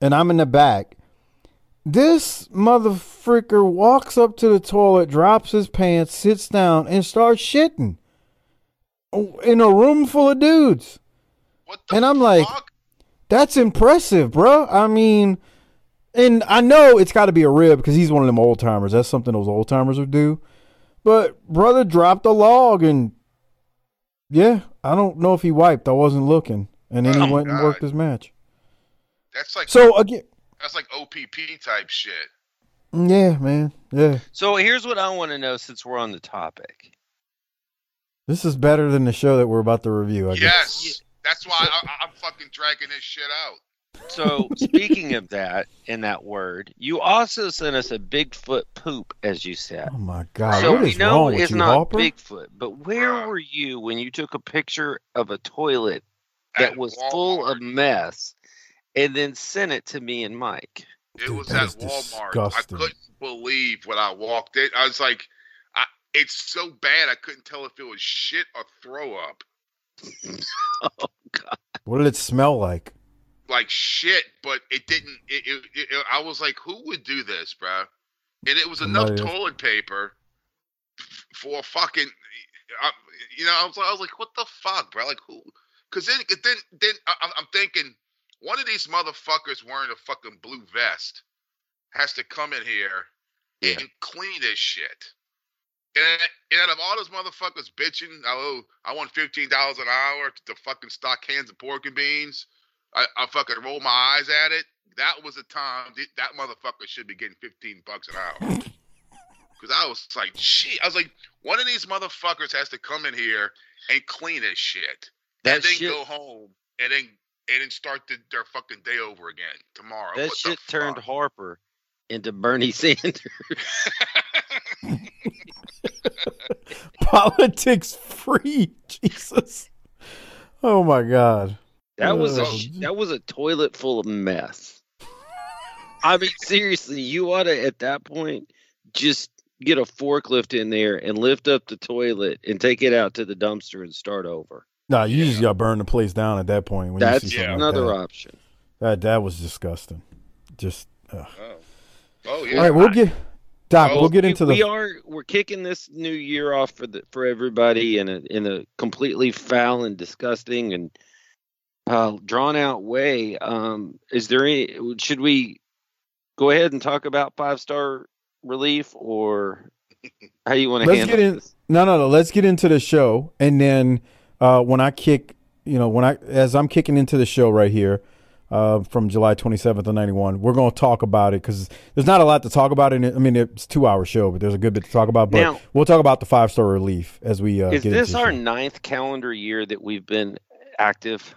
and I'm in the back. This motherfricker walks up to the toilet, drops his pants, sits down, and starts shitting in a room full of dudes. What the And I'm like. That's impressive, bro. I mean, and I know it's got to be a rib because he's one of them old timers. That's something those old timers would do. But brother dropped a log and yeah, I don't know if he wiped. I wasn't looking, and then he Oh, went and worked his match. That's like So again, that's like OPP type shit. yeah, man, yeah, So here's what I want to know since we're on the topic. this is better than the show that we're about to review. I guess. Yes, that's why I, I- I'm fucking dragging this shit out. So speaking of that and that word, you also sent us a Bigfoot poop, as you said. Oh my god, so what we know wrong with it's you, not Harper? Bigfoot, but where Bruh. were you when you took a picture of a toilet that At was full of mess and then sent it to me and Mike? It Dude, was at Walmart. disgusting. I couldn't believe when I walked in. I was like, I, it's so bad I couldn't tell if it was shit or throw up. Oh God! What did it smell like? Like shit, but it didn't. It, it, it, I was like, who would do this, bro? And it was enough Somebody- toilet paper for a fucking. I, you know, I was, I was like, what the fuck, bro? Like who? Because then, then, then I, I'm- I'm thinking one of these motherfuckers wearing a fucking blue vest has to come in here Yeah. and clean this shit. And, and out of all those motherfuckers bitching, oh, I want fifteen dollars an hour to fucking stock cans of pork and beans. I, I fucking roll my eyes at it. That was the time th- that motherfucker should be getting fifteen bucks an hour. Because I was like, shit. I was like, one of these motherfuckers has to come in here and clean this shit, That and then shit, go home and then and then start the, their fucking day over again tomorrow. that What shit turned? Harper into Bernie Sanders. Politics free, Jesus. Oh my god. That was a Oh. that was a toilet full of mess. I mean, seriously, you ought to at that point just get a forklift in there and lift up the toilet and take it out to the dumpster and start over. Nah, you just got to burn the place down at that point. When you That's like another that. option. That that was disgusting. Just ugh. Oh, oh yeah. all right. We'll get Doc. Oh, we'll get into we the. We are we're kicking this new year off for the for everybody in a in a completely foul and disgusting and uh, drawn out way. Um, is there any? Should we go ahead and talk about five star relief or how you want to Let's handle get in- this? No, no, no. Let's get into the show, and then uh, when I kick, you know, when I as I'm kicking into the show right here, uh, from July 27th of 91. We're going to talk about it because there's not a lot to talk about. In it. I mean, it's a two hour show, but there's a good bit to talk about. But Now- we'll talk about the five star relief as we uh, Is get this into the our show. ninth calendar year that we've been active?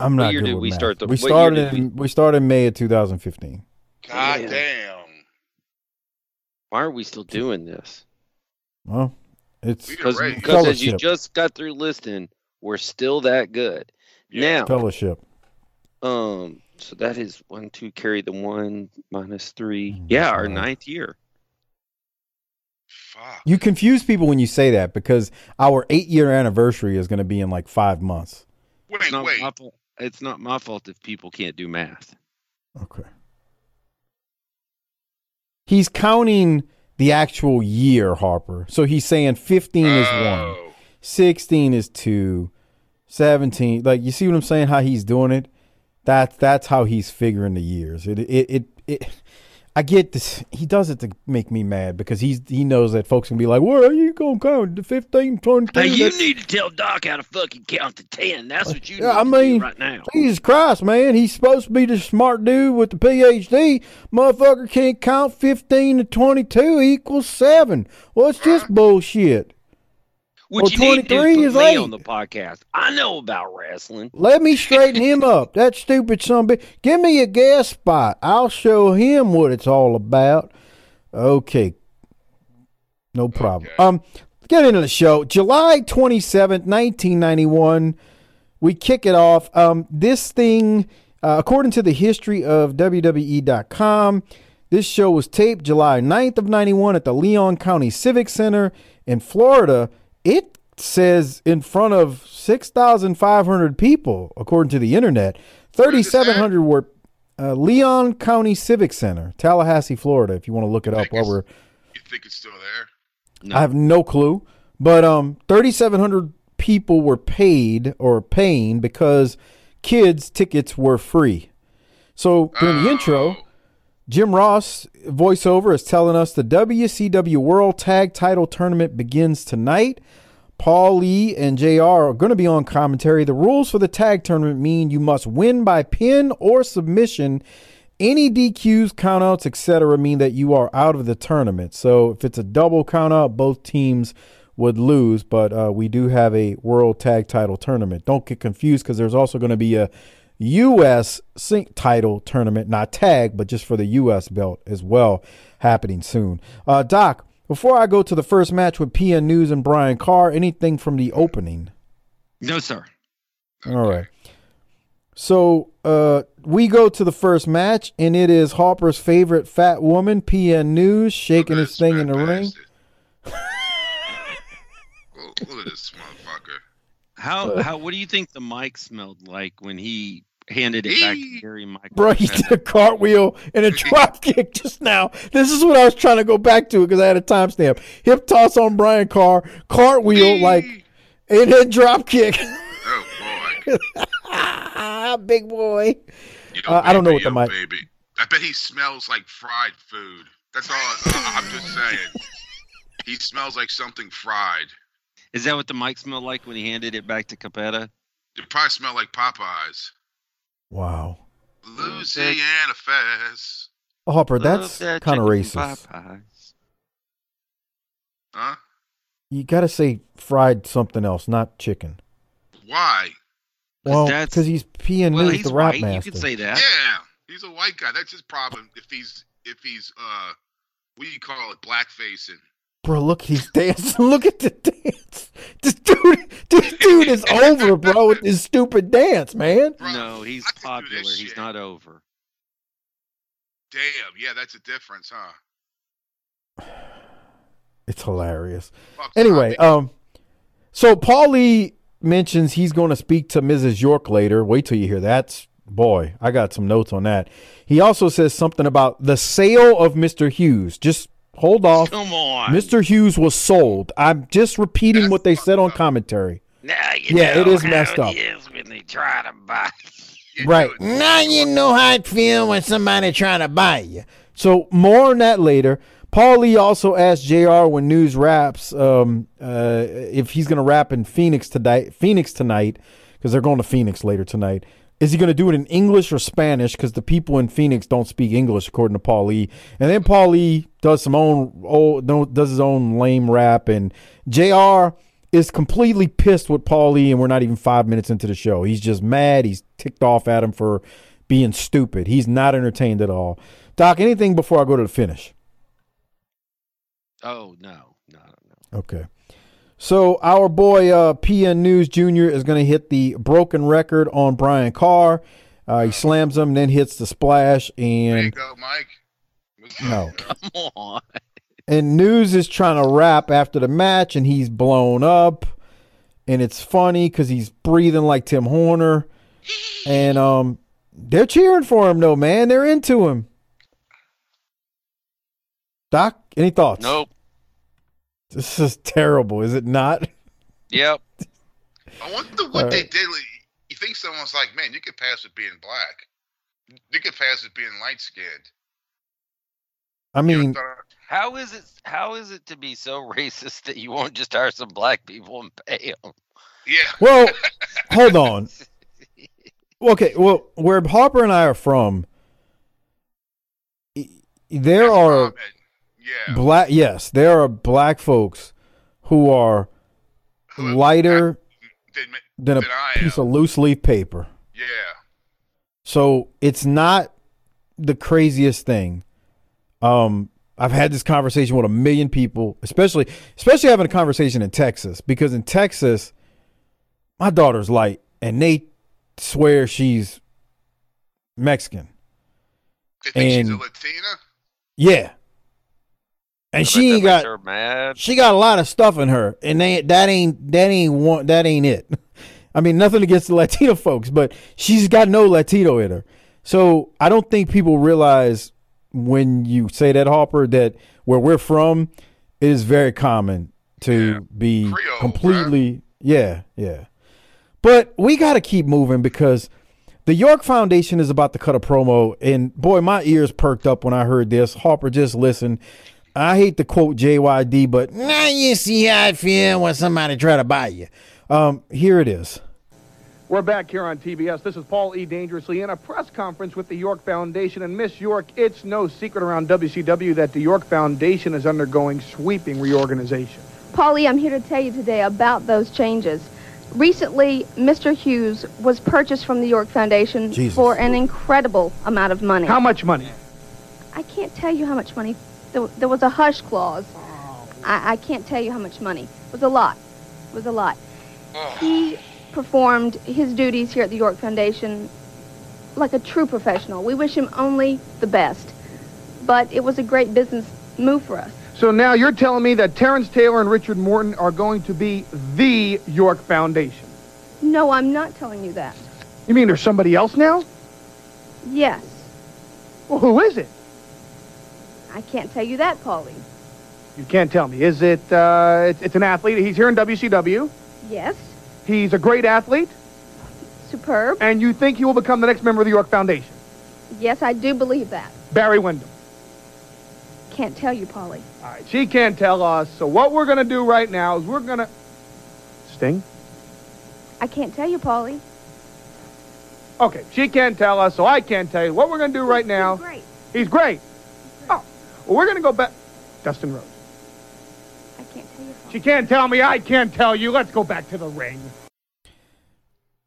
I'm what not year good did with we math. start the- we started in we started in May of 2015. God Yeah. damn. Why are we still doing this? Well, it's Because because as you just got through listing, we're still that good. Now, fellowship. um, so that is one, two, carry the one minus three. Mm, Yeah, our ninth year. Fuck. You confuse people when you say that because our eight year anniversary is going to be in like five months. It's Wait, not wait. my fault. It's not my fault if people can't do math. Okay. He's counting the actual year, Harper. So he's saying 15 is oh. one, Oh. 16 is two, 17. Like you see what I'm saying? How he's doing it. That's that's how he's figuring the years. It it it. it I get this. He does it to make me mad because he's he knows that folks can be like, "Where are you gonna count the 15, 22?" Hey, you That's- need to tell Doc how to fucking count to ten. That's what you I to mean, do right now. Jesus Christ, man. He's supposed to be the smart dude with the PhD. Motherfucker can't count 15 to 22 equals 7. Well, it's just bullshit. What Well, you need to do 23 is is me eight. on the podcast. I know about wrestling. Let me straighten him up. That stupid son of a bitch. Give me a guest spot. I'll show him what it's all about. Okay. No problem. Okay. Um, get into the show. July 27th, 1991. We kick it off. Um, this thing, uh, according to the history of WWE.com, this show was taped July 9th of 91 at the Leon County Civic Center in Florida. It says in front of 6,500 people, according to the internet. is this at? 3,700 were uh, Leon County Civic Center, Tallahassee, Florida, if you want to look it up while we're You think it's still there? No. I have no clue. But um, 3,700 people were paid or paying because kids' tickets were free. So during the intro, Oh. Jim Ross voiceover is telling us the WCW World Tag Title Tournament begins tonight. Paul Lee and JR are going to be on commentary. The rules for the tag tournament mean you must win by pin or submission. Any DQs, countouts, etc., mean that you are out of the tournament. So if it's a double countout, both teams would lose. But uh, we do have a World Tag Title Tournament. Don't get confused because there's also going to be a U.S. sync title tournament, not tag, but just for the U.S. belt as well, happening soon. Uh, Doc, before I go to the first match with PN News and Brian Carr, anything from the opening? No, sir. All right. So uh, we go to the first match, and it is Harper's favorite fat woman, PN News, shaking his thing in the ring. look at this motherfucker. How how what do you think the mic smelled like when he handed it back to Gary Michael? Bro, he did a cartwheel and a drop kick just now. This is what I was trying to go back to because I had a timestamp. Hip toss on Brian Carr, cartwheel like, and then drop kick. Oh boy. Big boy. Yo, Uh, I don't know baby, what the mic- Baby. I bet he smells like fried food. That's all. I, I'm just saying. He smells like something fried. Is that what the mic smelled like when he handed it back to Cappetta? It probably smelled like Popeyes. Wow. Louisiana Fest. Harper, Love that's that kind of racist. Popeyes. Huh? You got to say fried something else, not chicken. Why? Well, that's- because he's PN Well, News, he's the rap white. master. You can say that. Yeah, he's a white guy. That's his problem. If he's if he's uh, what do you call it? Blackfacing. Bro, look, he's dancing. look at the dance. This dude, this dude is over, bro, with this stupid dance, man. Bro, no, he's I could do popular. He's shit. not over. Damn. Yeah, that's a difference, huh? It's hilarious. Fuck, Anyway, um, so Paul Lee mentions he's going to speak to Mrs. York later. Wait till you hear that. Boy, I got some notes on that. He also says something about the sale of Mr. Hughes. Just hold off. Come on. Mr. Hughes was sold. I'm just repeating That's what they said on fucked up. commentary. Now you Yeah, it know is how messed it up. is when they try to buy. You Right. Now you know how it feel when somebody trying to buy you. So more on that later. Paul Lee also asked JR when news raps um, uh, if he's going to rap in Phoenix tonight. Phoenix tonight because they're going to Phoenix later tonight. Is he going to do it in English or Spanish? Because the people in Phoenix don't speak English, according to Paul Lee. And then Paul Lee does some own, no, does his own lame rap, and JR is completely pissed with Paul Lee, and we're not even five minutes into the show. He's just mad. He's ticked off at him for being stupid. He's not entertained at all. Doc, anything before I go to the finish? Oh no, no, no. Okay. So our boy uh, PN News Jr. is going to hit the broken record on Brian Carr. Uh, he slams him, then hits the splash, There you and go, Mike. no. Come on. And News is trying to rap after the match, and he's blown up, and it's funny because he's breathing like Tim Horner, and um, they're cheering for him though, man. They're into him. Doc, any thoughts? Nope. This is terrible, is it not? Yep. I wonder what All they right. did. like, You think someone's like, man, you could pass with being black. You could pass with being light skinned. I mean, How is it? How is it to be so racist that you won't just hire some black people and pay them? yeah. well, hold on. Okay, well, where Harper and I are from, there That's are common. Yeah. black. Yes, there are black folks who are Who- lighter Than than a piece of loose leaf paper. Yeah. So it's not the craziest thing. Um, I've had this conversation with a million people, especially especially having a conversation in Texas because in Texas, my daughter's light and they swear she's Mexican. They think she's a And- Latina. Yeah. And I she ain't got her mad. she got a lot of stuff in her, and they, that ain't that ain't one that ain't it. I mean, nothing against the Latino folks, but she's got no Latino in her. So I don't think people realize when you say that Harper that where we're from it is very common to Yeah. be Creole, completely yeah yeah. But we got to keep moving because the York Foundation is about to cut a promo, and boy, my ears perked up when I heard this. Harper, just listen. I hate to quote JYD, but now you see how I feel when somebody try to buy you. Um, here it is. We're back here on TBS. This is Paul E. Dangerously in a press conference with the York Foundation. And Miss York, it's no secret around WCW that the York Foundation is undergoing sweeping reorganization. Paulie, I'm here to tell you today about those changes. Recently, Mr. Hughes was purchased from the York Foundation Jesus. for an incredible amount of money. How much money? I can't tell you how much money. There, there was a hush clause. Oh, I, I can't tell you how much money. It was a lot. It was a lot. He performed his duties here at the York Foundation like a true professional. We wish him only the best. But it was a great business move for us. So now you're telling me that Terrance Taylor and Richard Morton are going to be the York Foundation. No, I'm not telling you that. You mean there's somebody else now? Yes. Well, who is it? I can't tell you that, Paulie. You can't tell me. Is it, uh, it's, it's an athlete. He's here in WCW. Yes. He's a great athlete. Superb. And you think he will become the next member of the York Foundation? Yes, I do believe that. Barry Windham. Can't tell you, Polly. All right, she can't tell us. So what we're going to do right now is we're going to... Sting? I can't tell you, Polly. Okay, she can't tell us, so I can't tell you. What we're going to do right now... Great. He's great. Oh, well, we're going to go back... Dustin Rhodes. I can't tell you, Polly. She can't tell me, I can't tell you. Let's go back to the ring.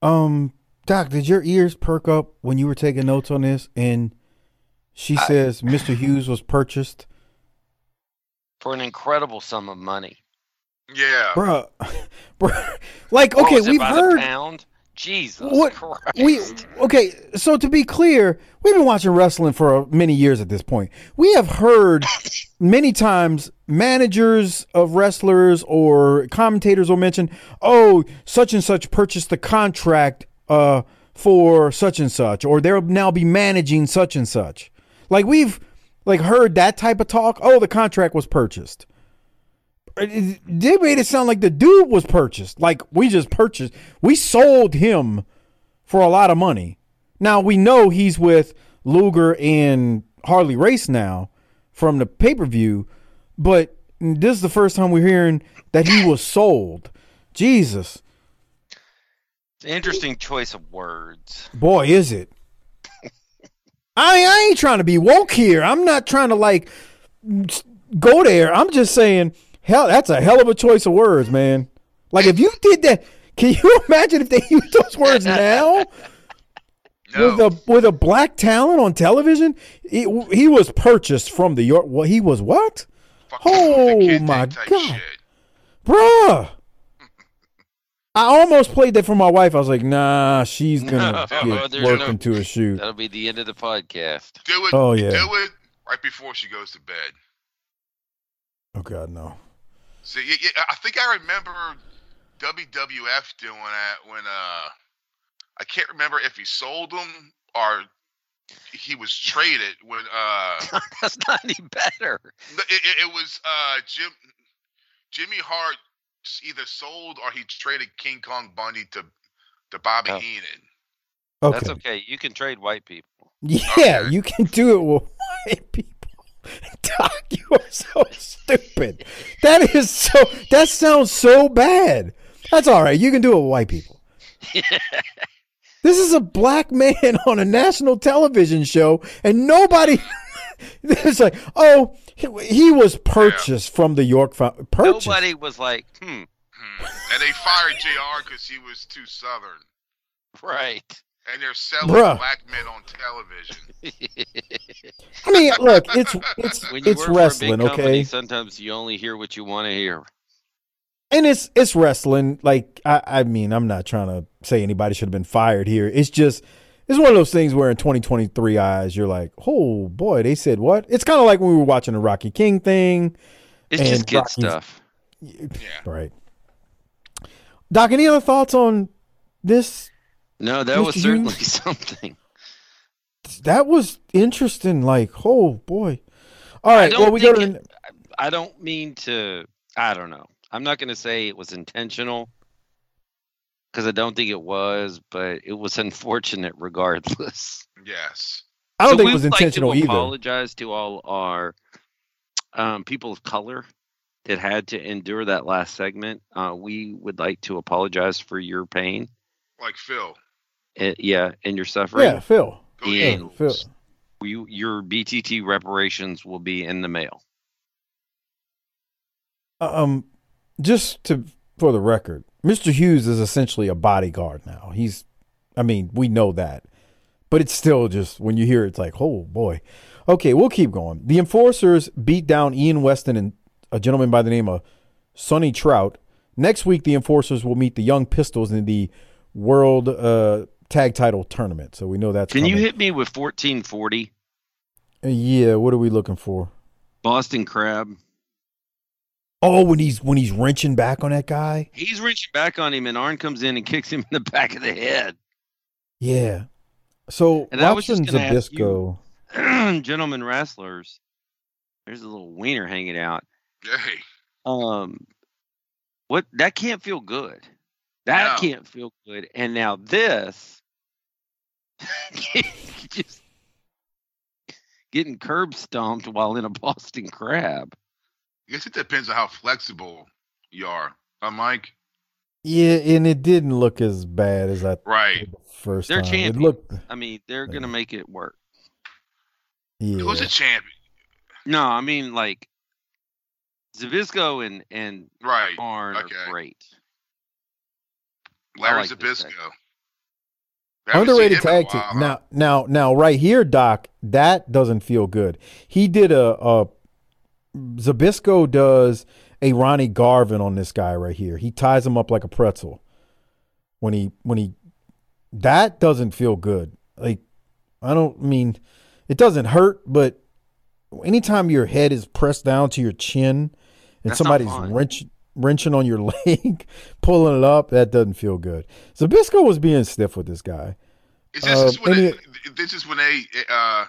Um, Doc, did your ears perk up when you were taking notes on this? And she says Mr. Hughes was purchased. for an incredible sum of money. Yeah. Bruh, bruh. Like, okay, was it, we've by the heard. Jesus What Christ. we okay? So to be clear, we've been watching wrestling for many years at this point. We have heard many times managers of wrestlers or commentators will mention, "Oh, such and such purchased the contract uh, for such and such, or they'll now be managing such and such." Like we've like heard that type of talk. Oh, the contract was purchased. They made it sound like the dude was purchased. Like we just purchased, we sold him for a lot of money. Now we know he's with Luger and Harley Race now from the pay per view, but this is the first time we're hearing that he was sold. Jesus. Interesting choice of words. Boy, is it. I, I ain't trying to be woke here. I'm not trying to like go there. I'm just saying, hell, that's a hell of a choice of words, man. Like if you did that, can you imagine if they used those words now? With a with a black talent on television, he, he was purchased from the York. What he was what? Oh my god, bruh! I almost played that for my wife. I was like, nah, she's gonna No, get there's worked no- into a shoot. That'll be the end of the podcast. Do it. Oh, yeah. Do it right before she goes to bed. Oh god, no. See, yeah, yeah, I think I remember WWF doing that when uh, I can't remember if he sold them or he was traded when uh, That's not any better. it, it, it was uh Jim Jimmy Hart either sold or he traded King Kong Bundy to to Bobby Oh. Heenan. Okay. That's okay. You can trade white people. Yeah, you can do it with white people. Doc, you are so stupid. That is so. That sounds so bad. That's all right. You can do it with white people. This is a black man on a national television show, and nobody. It's like, oh, he, he was purchased from the York. Fo- Purchased. Nobody was like, hmm, And they fired JR because he was too southern. right. And they're selling Bruh. black men on television. I mean, look, it's it's When you it's work for a wrestling, big company, okay? sometimes you only hear what you want to hear. and it's it's wrestling. Like I, I mean, I'm not trying to say anybody should have been fired here. It's just it's one of those things where in 2023 eyes, you're like, oh boy, they said what? It's kind of like when we were watching the Rocky King thing. It's and just kid Rocky's- stuff. right? Doc, any other thoughts on this? No, that Mr. was Hughes? certainly something. That was interesting. Like, oh boy. All right. I don't Well, we go to it- I don't mean to. I don't know. I'm not going to say it was intentional because I don't think it was, but it was unfortunate regardless. Yes. I don't So think it was would like intentional to either. Apologize to all our um, people of color that had to endure that last segment. Uh, we would like to apologize for your pain, Like Phil. Uh, yeah, and your suffering. Yeah, Phil. Go And Yeah, Phil. you, your BTT reparations will be in the mail. Um, just to for the record, Mr. Hughes is essentially a bodyguard now. He's, I mean, we know that, but it's still just when you hear it, it's like, oh boy. Okay, we'll keep going. The Enforcers beat down Ian Weston and a gentleman by the name of Sonny Trout. Next week, the Enforcers will meet the Young Pistols in the World uh, Tag Title Tournament. So we know that's Can you hit me with 1440 Uh, Yeah, what are we looking for? Boston Crab? Oh, when he's when he's wrenching back on that guy. He's wrenching back on him, and Arn comes in and kicks him in the back of the head. Yeah. So And I was just watching gonna Zbyszko. Gentlemen wrestlers, there's a little wiener hanging out. Hey. Um, what that can't feel good. That No. can't feel good. And now this, just getting curb stomped while in a Boston Crab. I guess it depends on how flexible you are. Huh, Mike? Yeah, and it didn't look as bad as I Right. the first They're time. It champions. looked I mean, they're gonna make it work. yeah. Who's a champion? No, I mean like Zbyszko and and Right. Arn Okay. are great. Larry like Zbyszko. Underrated seen him in a tag team. while. Now, now, now, right here, Doc. That doesn't feel good. He did a, a Zbyszko does a Ronnie Garvin on this guy right here. He ties him up like a pretzel. When he when he that doesn't feel good. Like I don't mean it doesn't hurt, but anytime your head is pressed down to your chin and That's somebody's fun. Wrench, wrenching on your leg, pulling it up, that doesn't feel good. Zbyszko was being stiff with this guy. Is this, Uh, is when any- it, this is when a uh,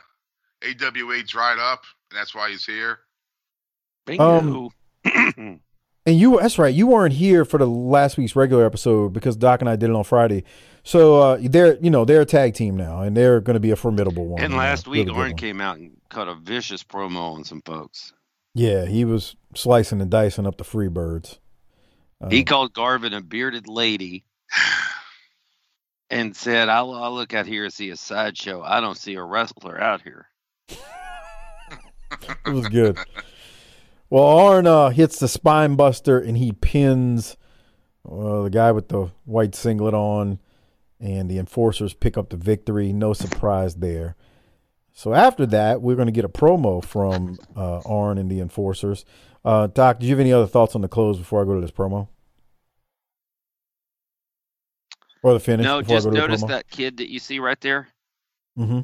AWA dried up, and that's why he's here. Bingo. Um, And you that's right, you weren't here for the last week's regular episode because Doc and I did it on Friday. So uh they're you know, they're a tag team now and they're gonna be a formidable one. and you know, last week, really good came out and cut a vicious promo on some folks. Yeah, he was slicing and dicing up the Freebirds. he Um, called Garvin a bearded lady. and said, I'll, I'll look out here and see a sideshow. I don't see a wrestler out here. It was good. Well, Arn uh, hits the spine buster and he pins uh, the guy with the white singlet on, and the enforcers pick up the victory. No surprise there. So after that, we're going to get a promo from uh, Arn and the enforcers. Uh, Doc, do you have any other thoughts on the close before I go to this promo? Or the finish? No, before I just go to notice that kid that you see right there. Mm-hmm.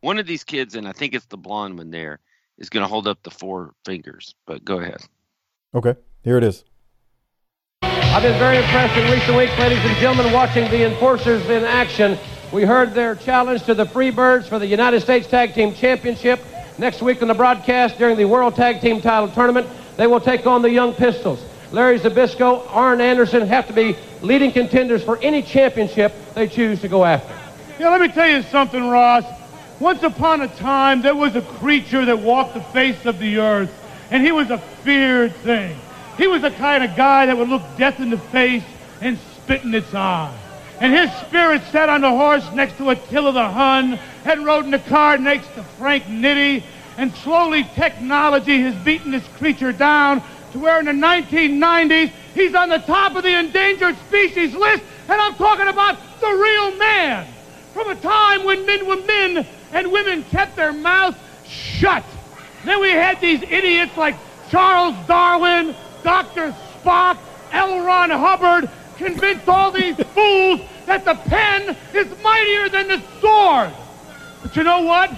One of these kids, and I think it's the blonde one there, is going to hold up the four fingers. But go ahead. Okay, here it is. I've been very impressed in recent weeks, ladies and gentlemen, watching the enforcers in action. We heard their challenge to the Freebirds for the United States Tag Team Championship. Next week on the broadcast during the World Tag Team Title Tournament, they will take on the Young Pistols. Larry Zbyszko, Arn Anderson have to be leading contenders for any championship they choose to go after. Yeah, let me tell you something, Ross. Once upon a time, there was a creature that walked the face of the earth, and he was a feared thing. He was the kind of guy that would look death in the face and spit in its eye. And his spirit sat on the horse next to Attila the Hun and rode in the car next to Frank Nitti. And slowly technology has beaten this creature down to where in the 1990s he's on the top of the endangered species list. And I'm talking about the real man. From a time when men were men and women kept their mouths shut. Then we had these idiots like Charles Darwin, Dr. Spock, L. Ron Hubbard, convinced all these fools that the pen is mightier than the sword. But you know what?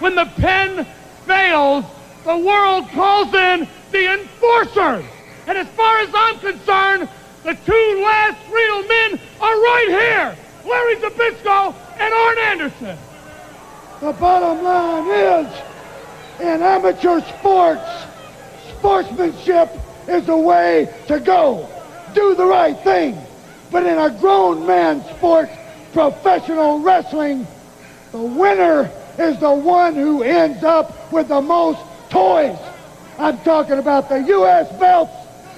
When the pen fails, the world calls in the enforcers. And as far as I'm concerned, the two last real men are right here. Larry Zbyszko and Arn Anderson. The bottom line is, in amateur sports, sportsmanship is the way to go. Do the right thing. But in a grown man sport, professional wrestling, the winner is the one who ends up with the most toys. I'm talking about the U.S. belts.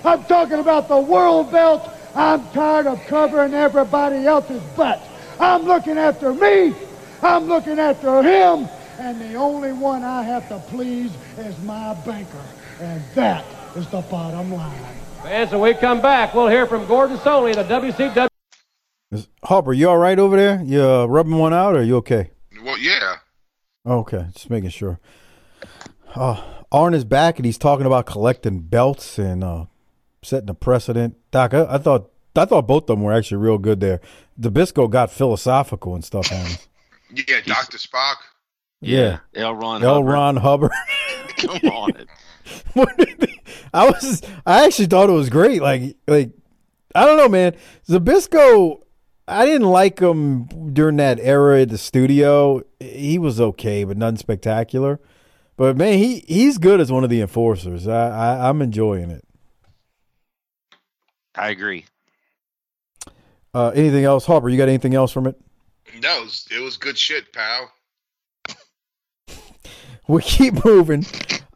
I'm talking about the world belts. I'm tired of covering everybody else's butt. I'm looking after me. I'm looking after him. And the only one I have to please is my banker. And that is the bottom line. As we come back, we'll hear from Gordon Solie, the WCW. Is- Harper, you all right over there? You uh, rubbing one out, or you okay? Well, yeah. Okay, just making sure. Uh, Arn is back, and he's talking about collecting belts and uh, setting a precedent. Doc, I, I thought I thought both of them were actually real good there. Zbyszko got philosophical and stuff on us. Yeah, Doctor Spock. Yeah, L. Ron. L. Hubbard. Ron Hubbard. Come on. I was I actually thought it was great. Like like I don't know, man. Zbyszko, I didn't like him during that era at the studio. He was okay, but nothing spectacular. But man, he he's good as one of the enforcers. I, I I'm enjoying it. I agree. Uh, anything else, Harper? You got anything else from it? No, it was, it was good shit, pal. We keep moving.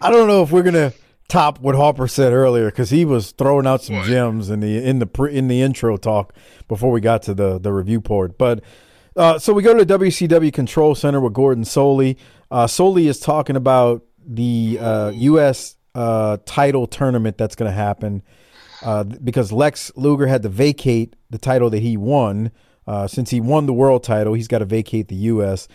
I don't know if we're gonna top what Harper said earlier because he was throwing out some gems in the in the pre, in the intro talk before we got to the the review port. But uh, so we go to the WCW Control Center with Gordon Solie. Uh, Solie is talking about the uh, U.S. Uh, title tournament that's going to happen uh, because Lex Luger had to vacate the title that he won. Uh, since he won the world title, he's got to vacate the U.S.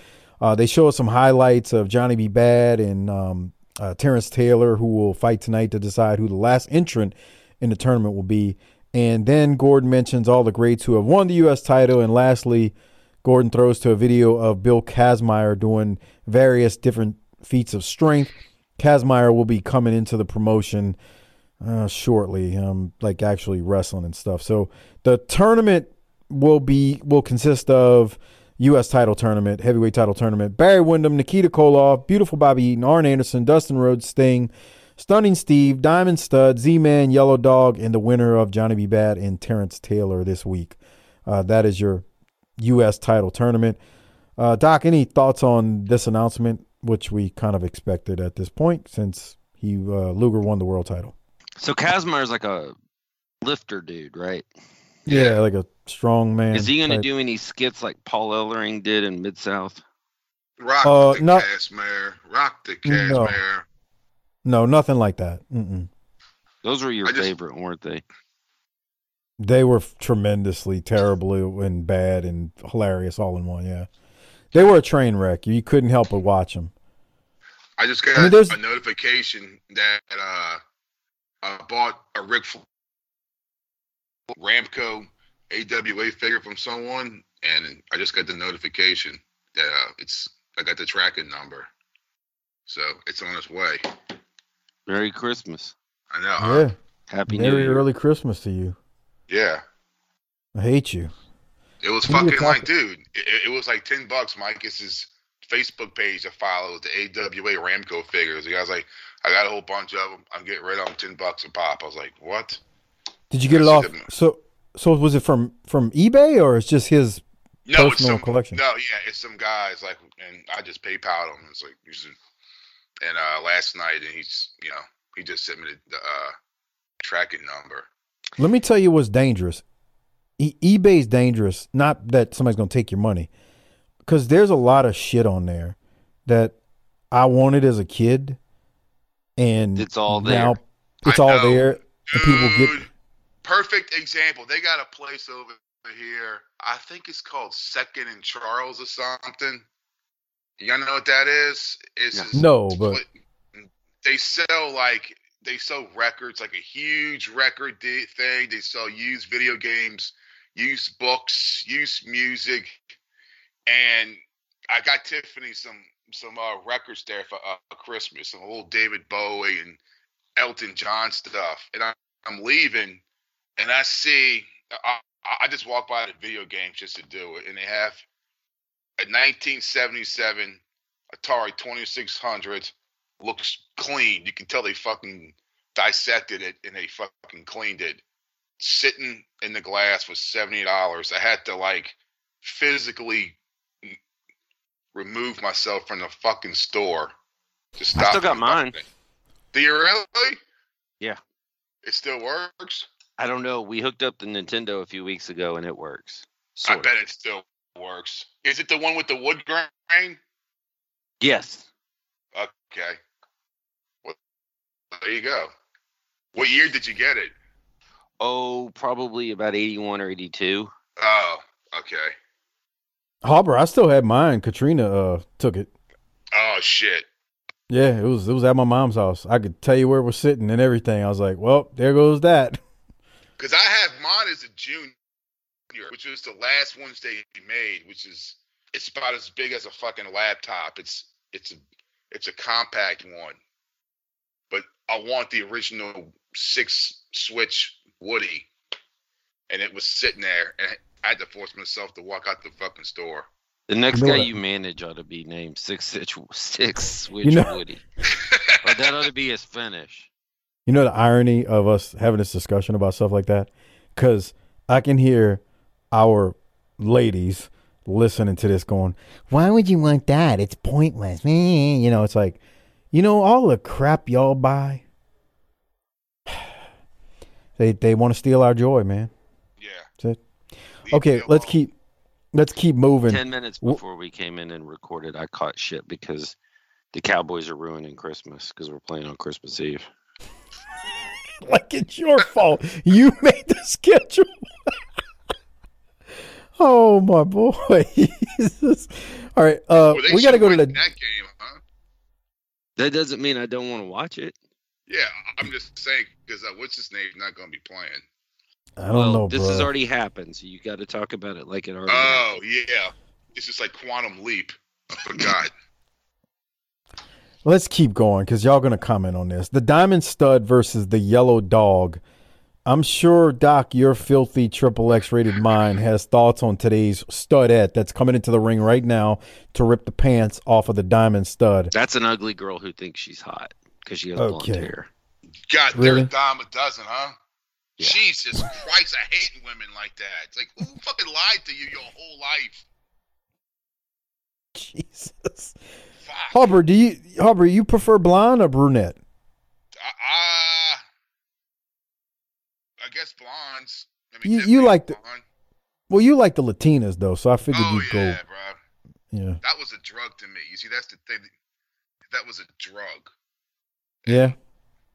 Uh, they show us some highlights of Johnny B. Bad and um, uh, Terrance Taylor, who will fight tonight to decide who the last entrant in the tournament will be. And then Gordon mentions all the greats who have won the U.S. title. And lastly, Gordon throws to a video of Bill Kazmaier doing various different feats of strength. Kazmaier will be coming into the promotion uh, shortly, um, like actually wrestling and stuff. So the tournament will be will consist of U.S. title tournament, heavyweight title tournament. Barry Windham, Nikita Koloff, Beautiful Bobby Eaton, Arn Anderson, Dustin Rhodes, Sting, Stunning Steve, Diamond Stud, Z-Man, Yellow Dog, and the winner of Johnny B. Bad and Terrance Taylor this week. Uh, that is your U.S. title tournament. Uh, Doc, any thoughts on this announcement, which we kind of expected at this point since he uh, Luger won the world title? So Kazmaier's like a lifter dude, right? Yeah, like a strong man. Is he going to do any skits like Paul Ellering did in Mid South? Rock Uh, the not- Cashmere. Rock the No. Cashmere. No, nothing like that. Mm-mm. Those were your just- favorite, weren't they? They were tremendously terribly and bad and hilarious all in one. Yeah, they were a train wreck. You couldn't help but watch them. I just got I mean, a notification that uh, I bought a Rick Fl- Remco AWA figure from someone, and I just got the notification that uh, it's I got the tracking number, so it's on its way. Merry Christmas. I know. huh? Yeah, Happy New Merry Year. early Christmas to you. Yeah. I hate you. It was Who you fucking like, talking- dude, it, it was like ten bucks. Mike's Facebook page that follows the AWA Remco figures. The guy's like, I got a whole bunch of them. I'm getting rid of them, ten bucks a pop. I was like, what? Did you get it I see off? them. So, so was it from from eBay or it's just his No, it's personal some collection? No, yeah, it's some guys like, and I just PayPal him. It's like, you should, and uh, last night, and he's, you know, he just sent me the, the uh, tracking number. Let me tell you what's dangerous. E- eBay's dangerous. Not that somebody's gonna take your money, because there's a lot of shit on there that I wanted as a kid, and It's all there. now there. it's I all know. there, and people get. Dude, perfect example. They got a place over here. I think it's called Second and Charles or something. You know what that is? It's No. just- No, but they sell like they sell records, like a huge record di- thing. They sell used video games, used books, used music, and I got Tiffany some some uh, records there for uh, Christmas, some old David Bowie and Elton John stuff. And I, I'm leaving, and I see I, I just walk by the video games just to do it, and they have a 1977 Atari 2600 looks clean. You can tell they fucking dissected it and they fucking cleaned it. Sitting in the glass for seventy dollars. I had to like physically remove myself from the fucking store to stop. I still got mine. Do you really? Yeah. It still works. I don't know. We hooked up the Nintendo a few weeks ago and it works. I Sort of. bet it still works. Is it the one with the wood grain? Yes. Okay. Well, there you go. What year did you get it? Oh, probably about 81 or 82. Oh, okay. Harbor, I still had mine. Katrina uh took it. Oh shit. Yeah, it was it was at my mom's house. I could tell you where it was sitting and everything. I was like, well, there goes that. Because I have mine as a junior, which was the last ones they made, which is it's about as big as a fucking laptop. It's it's a it's a compact one, but I want the original six switch Woody, and it was sitting there, and I had to force myself to walk out the fucking store. The next guy what? you manage ought to be named Six Six Six Switch You know- Woody. or that ought to be his finish. You know the irony of us having this discussion about stuff like that? Because I can hear our ladies listening to this going, Why would you want that? It's pointless. Meh." You know, it's like, you know, all the crap y'all buy, they they want to steal our joy, man. Yeah. That's it. Okay, let's keep let's keep moving. Ten minutes before we came in and recorded, I caught shit because the Cowboys are ruining Christmas because we're playing on Christmas Eve. like it's your fault. You made the schedule. oh my boy. Jesus. All right. Uh Well, we gotta go to the that game, huh? That doesn't mean I don't want to watch it. Yeah, I'm just saying because uh, what's his name's not going to be playing. I don't well, know, this bro. has already happened, so you got to talk about it like it already. Oh yeah, it's just like quantum leap. I forgot. Let's keep going because y'all gonna comment on this. The diamond stud versus the yellow dog. I'm sure Doc, your filthy triple X rated mind has thoughts on today's studette that's coming into the ring right now to rip the pants off of the diamond stud. That's an ugly girl who thinks she's hot because she has blonde hair. God, Really? they're a dime a dozen, huh? Jesus Christ, I hate women like that. It's like who fucking lied to you your whole life? Jesus. Hubber, do you Hubber, you prefer blonde or brunette? Uh, I guess blondes. I mean, You you like the well, you like the Latinas though, so I figured Oh you'd yeah, go. bro. Yeah, That was a drug to me. You see, that's the thing. That was a drug. yeah.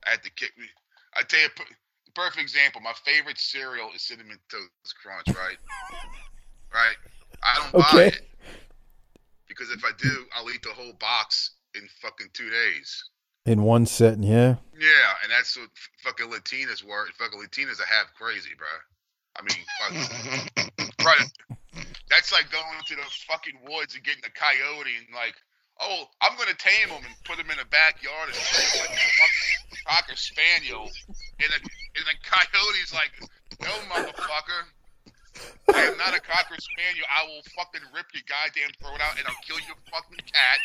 I had to kick me. I tell you, perfect example. My favorite cereal is cinnamon toast crunch. Right, right. I don't buy Okay. it because if I do, I'll eat the whole box in fucking two days. In one setting, yeah. Yeah, and that's what fucking Latinas were. Fucking Latinas are half crazy, bro. I mean, fuck, right. That's like going to the fucking woods and getting a coyote and like, oh, I'm gonna tame him and put him in a backyard and treat him like a fucking cocker spaniel, and the and the coyote's like, no, motherfucker. I am not a cocker spaniel. I will fucking rip your goddamn throat out and I'll kill your fucking cat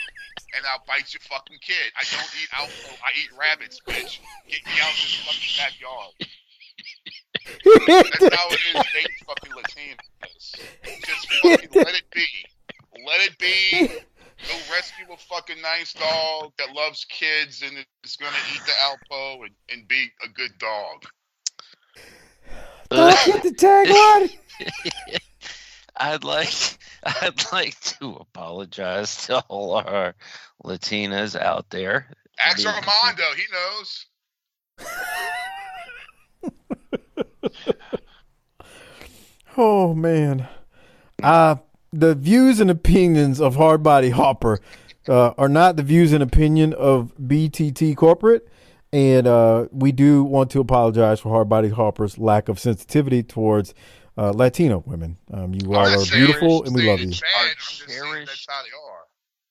and I'll bite your fucking kid. I don't eat alpha. I eat rabbits, bitch. Get me out of this fucking backyard. That's how it is dating fucking Latinas. Just fucking let it be. Let it be. Go rescue a fucking nice dog that loves kids and is gonna eat the Alpo and, and be a good dog. Don't get the tagline. I'd like I'd like to apologize to all our Latinas out there. Ask Being- Armando, he knows. Oh man. Uh the views and opinions of Hardbody Harper uh, are not the views and opinion of BTT Corporate. And uh, we do want to apologize for Hardbody Harper's lack of sensitivity towards uh, Latino women. Um, you all are beautiful and we love you. Our cherished,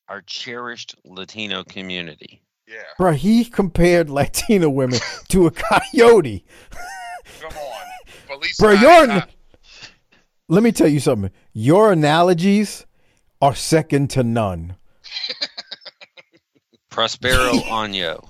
our cherished Latino community. Yeah. Bro, he compared Latino women to a coyote. Come on. Feliz Bro, Navidad. your let me tell you something. Your analogies are second to none. Prospero Año.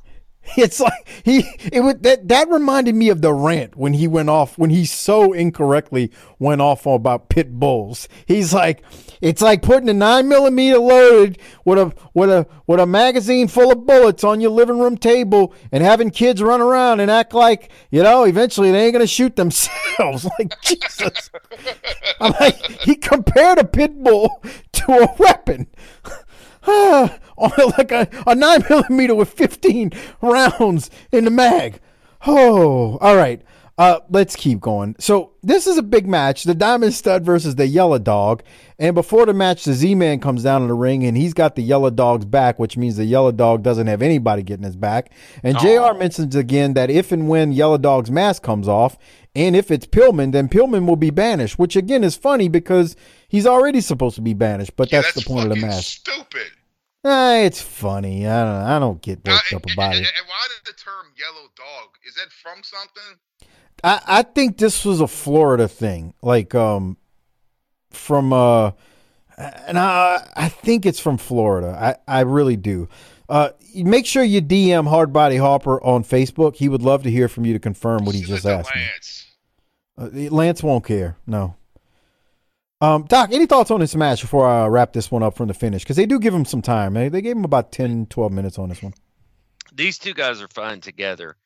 It's like he it would that that reminded me of the rant when he went off when he so incorrectly went off about pit bulls. He's like, it's like putting a nine millimeter loaded with a with a with a magazine full of bullets on your living room table and having kids run around and act like you know eventually they ain't gonna shoot themselves. like Jesus, I'm like he compared a pit bull to a weapon. Ah, on like a, a nine millimeter with 15 rounds in the mag. Oh, all right. Uh, let's keep going. So this is a big match: the Diamond Stud versus the Yellow Dog. And before the match, the Z-Man comes down in the ring, and he's got the Yellow Dog's back, which means the Yellow Dog doesn't have anybody getting his back. And JR. mentions again that if and when Yellow Dog's mask comes off, and if it's Pillman, then Pillman will be banished. Which again is funny because he's already supposed to be banished, but that's, the point of the mask. Stupid. Ah, it's funny. I don't. I don't get worked up about And, it. and why did the term yellow dog? Is that from something? I, I think this was a Florida thing, like um, from uh, and I I think it's from Florida. I I really do. Uh, make sure you DM Hardbody Harper on Facebook. He would love to hear from you to confirm what he just asked me. Uh, Lance won't care. No. Um, Doc, any thoughts on this match before I wrap this one up from the finish? Because they do give him some time. They, they gave him about 10, 12 minutes on this one. These two guys are fine together,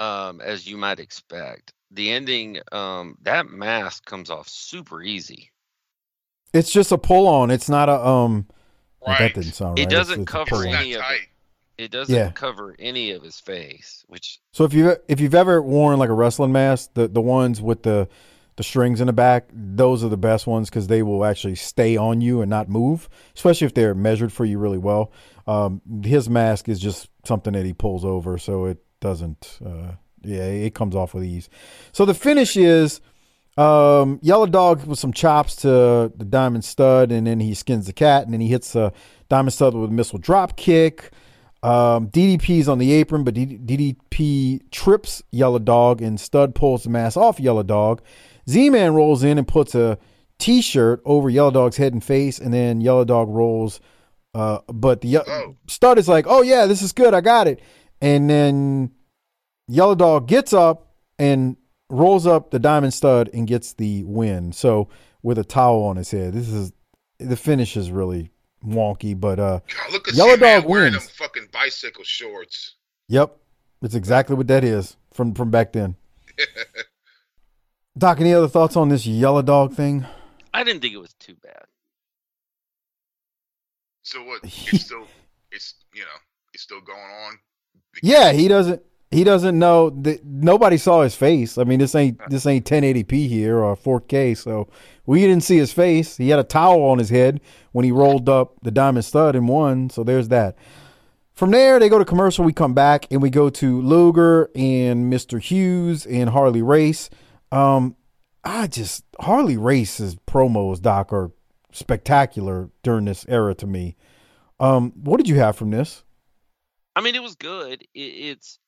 um, as you might expect. The ending, um, that mask comes off super easy. It's just a pull on. It's not a um. oh, that didn't sound right. It It's- doesn't it's a cover any of it. It doesn't Yeah. cover any of his face, which So if you if you've ever worn like a wrestling mask, the the ones with the the strings in the back, those are the best ones because they will actually stay on you and not move, especially if they're measured for you really well. Um, his mask is just something that he pulls over, so it doesn't. Uh, yeah, it comes off with ease. So the finish is um, Yellow Dog with some chops to the Diamond Stud, and then he skins the cat, and then he hits the Diamond Stud with a missile drop kick. Um, DDP's on the apron, but DDP trips Yellow Dog, and Stud pulls the mask off Yellow Dog. Z-Man rolls in and puts a T-shirt over Yellow Dog's head and face, and then Yellow Dog rolls. Uh, but the Ye- Stud is like, "Oh yeah, this is good, I got it," and then Yellow Dog gets up and rolls up the Diamond Stud and gets the win. So with a towel on his head, this is the finish is really wonky, but uh, God, look at Yellow C-Man Dog wearing wins. them fucking bicycle shorts. Yep, it's exactly what that is from from back then. Doc, any other thoughts on this yellow dog thing? I didn't think it was too bad. So what? It's still, it's you know, it's still going on. Yeah, he doesn't. He doesn't know that nobody saw his face. I mean, this ain't this ain't 1080p here or 4K, so we didn't see his face. He had a towel on his head when he rolled up the diamond stud and won. So there's that. From there, they go to commercial. We come back and we go to Luger and Mr. Hughes and Harley Race. Um, I just Harley Race's promos, Doc, are spectacular during this era to me. Um, what did you have from this? I mean, it was good. It, it's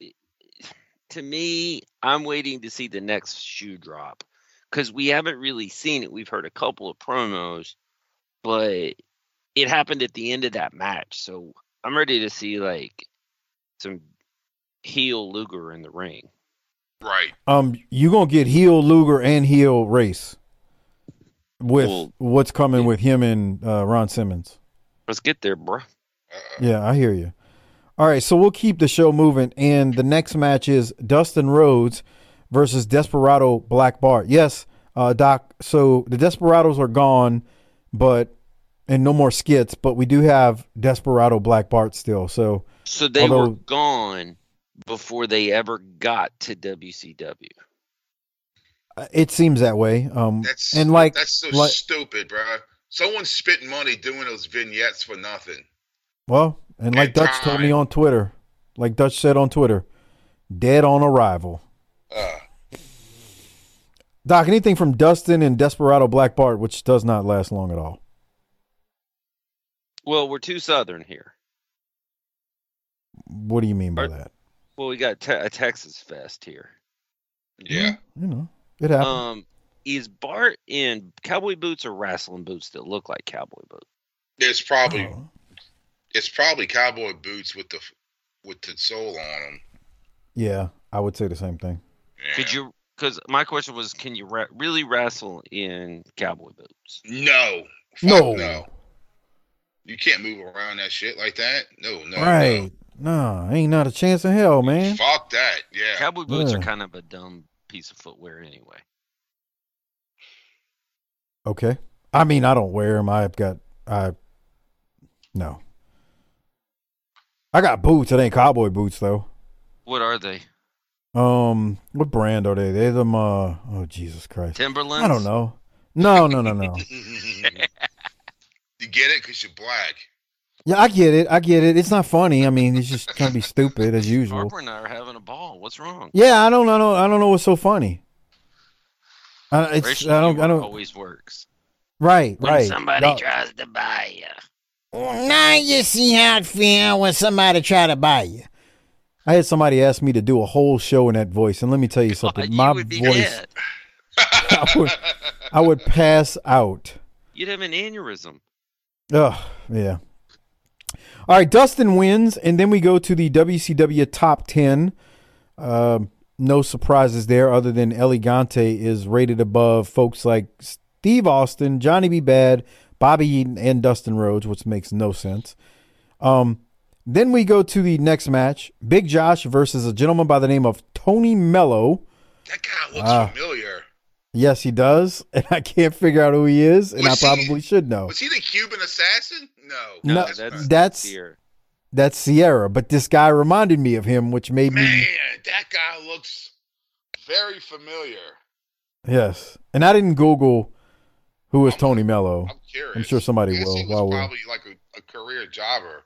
it, to me. I'm waiting to see the next shoe drop because we haven't really seen it. We've heard a couple of promos, but it happened at the end of that match. So I'm ready to see like some heel Luger in the ring. Right. Um, you gonna get heel Luger and heel Race with Well, what's coming with him and uh, Ron Simmons. Let's get there, bro. Yeah, I hear you. All right, so we'll keep the show moving, and the next match is Dustin Rhodes versus Desperado Black Bart. Yes, uh, Doc. So the Desperados are gone, but and no more skits, but we do have Desperado Black Bart still. So So they were gone before they ever got to WCW. uh, it seems that way. Um, That's and like that's so like stupid, bro. Someone's spitting money doing those vignettes for nothing. Well, and like Dutch told me on Twitter, like Dutch said on Twitter, dead on arrival. Uh, Doc, anything from Dustin and Desperado Black Bart, which does not last long at all. Well, we're too southern here. What do you mean by that? Well, we got te- a Texas Fest here. Yeah. You know, it happens. Um, is Bart in cowboy boots or wrestling boots that look like cowboy boots? It's probably Oh. It's probably cowboy boots with the with the sole on them. yeah, I would say the same thing. Could you? Because my question was, can you ra- really wrestle in cowboy boots? No. Fuck No. no. You can't move around that shit like that. No, no. right. No, ain't not a chance in hell, man. Fuck that. Yeah. Cowboy boots Yeah. are kind of a dumb piece of footwear anyway. Okay. I mean, I don't wear them. I've got, I, no. I got boots. It ain't cowboy boots, though. What are they? Um, what brand are they? They're them, uh, oh, Jesus Christ. Timberlands? I don't know. No, no, no, no. you get it because you're black. yeah, I get it. I get it. It's not funny. I mean, it's just kind of be stupid as usual. Harper and I are having a ball. What's wrong? Yeah, I don't, I don't, I don't know what's so funny. Uh, it's, Racial I don't, I don't. always works. Right, When right. somebody No. tries to buy you. Now you see how it feel when somebody try to buy you. I had somebody ask me to do a whole show in that voice, and let me tell you something. you My would be voice, dead. I would, I would pass out. You'd have an aneurysm. Oh, yeah. All right, Dustin wins, and then we go to the WCW top 10. Um, no surprises there, other than El Gigante is rated above folks like Steve Austin, Johnny B. Bad, Bobby Eaton, and Dustin Rhodes, which makes no sense. Um, then we go to the next match Big Josh versus a gentleman by the name of Tony Mello. That guy looks Ah. familiar. Yes, he does, and I can't figure out who he is, and Was I he- probably should know. Was he the Cuban assassin? No. No, that's that's that's Sierra. that's Sierra, but this guy reminded me of him, which made me Man, that guy looks very familiar. yes. And I didn't Google who was Tony Mello. I'm curious. I'm sure somebody will. Was probably like a, a career jobber.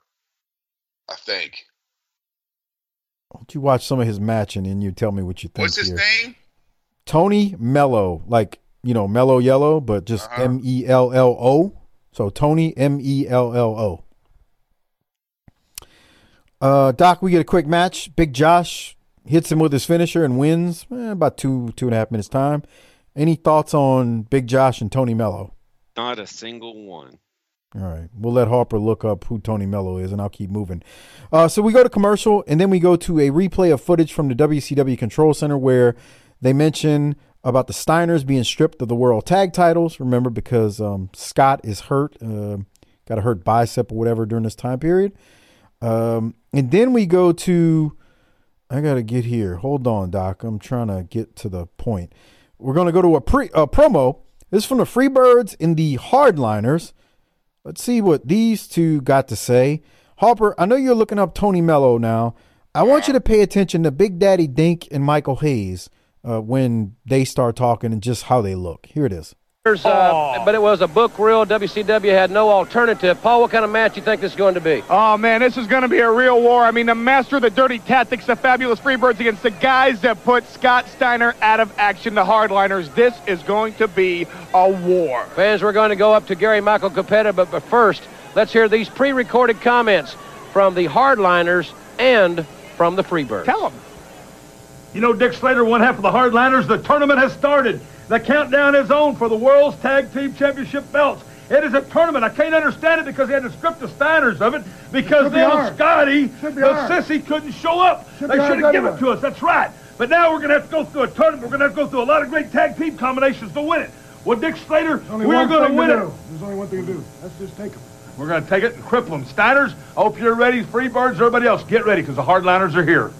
I think. why don't you watch some of his matching and you tell me what you think What's his here. name? Tony Mello, like you know Mellow Yellow, but just Uh-huh. M E L L O. So Tony M E L L O. Uh, Doc, we get a quick match. Big Josh hits him with his finisher and wins eh, about two two and a half minutes time. Any thoughts on Big Josh and Tony Mello? Not a single one. All right, we'll let Harper look up who Tony Mello is, and I'll keep moving. Uh, so we go to commercial, and then we go to a replay of footage from the WCW Control Center where they mention about the Steiners being stripped of the World Tag Titles. Remember, because um, Scott is hurt, uh, got a hurt bicep or whatever during this time period. Um, and then we go to I gotta get here. Hold on, Doc. I'm trying to get to the point. We're gonna go to a pre a promo. This is from the Freebirds and the Hardliners. Let's see what these two got to say. Harper, I know you're looking up Tony Mello now. I want you to pay attention to Big Daddy Dink and Michael Hayes uh, when they start talking and just how they look. Here it is. Uh, but it was a book reel. WCW had no alternative. Paul, what kind of match do you think this is going to be? Oh, man, this is going to be a real war. I mean, the master of the dirty tactics, the fabulous Freebirds against the guys that put Scott Steiner out of action, the hardliners. This is going to be a war. Fans, we're going to go up to Gary Michael Cappetta, but, but first, let's hear these pre-recorded comments from the hardliners and from the Freebirds. Tell them. You know, Dick Slater, one half of the hardliners, the tournament has started. The countdown is on for the World's Tag Team Championship belts. It is a tournament. I can't understand it because they had to strip the Steiners of it because the old. Scotty, the ours. sissy, couldn't show up. Should they should have given it to us. That's right. But now we're going to have to go through a tournament. We're going to have to go through a lot of great tag team combinations to win it. Well, Dick Slater, we're going to win it. There's only one thing to do. Let's just take them. We're going to take it and cripple them. Steiners, I hope you're ready. Freebirds, everybody else, get ready because the hardliners are here.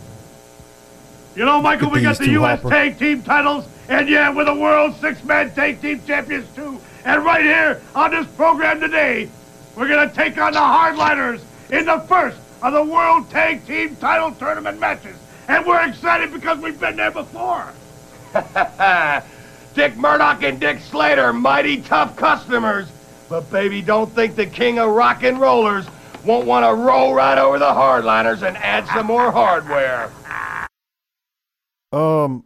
You know, Michael, Look we got the U.S. Hopper. Tag Team titles, and yeah, we're the World Six-Man Tag Team Champions too. And right here on this program today, we're gonna take on the Hardliners in the first of the World Tag Team Title Tournament matches. And we're excited because we've been there before. Dick Murdoch and Dick Slater, mighty tough customers. But baby, don't think the king of rock and rollers won't want to roll right over the hardliners and add some more hardware. Um,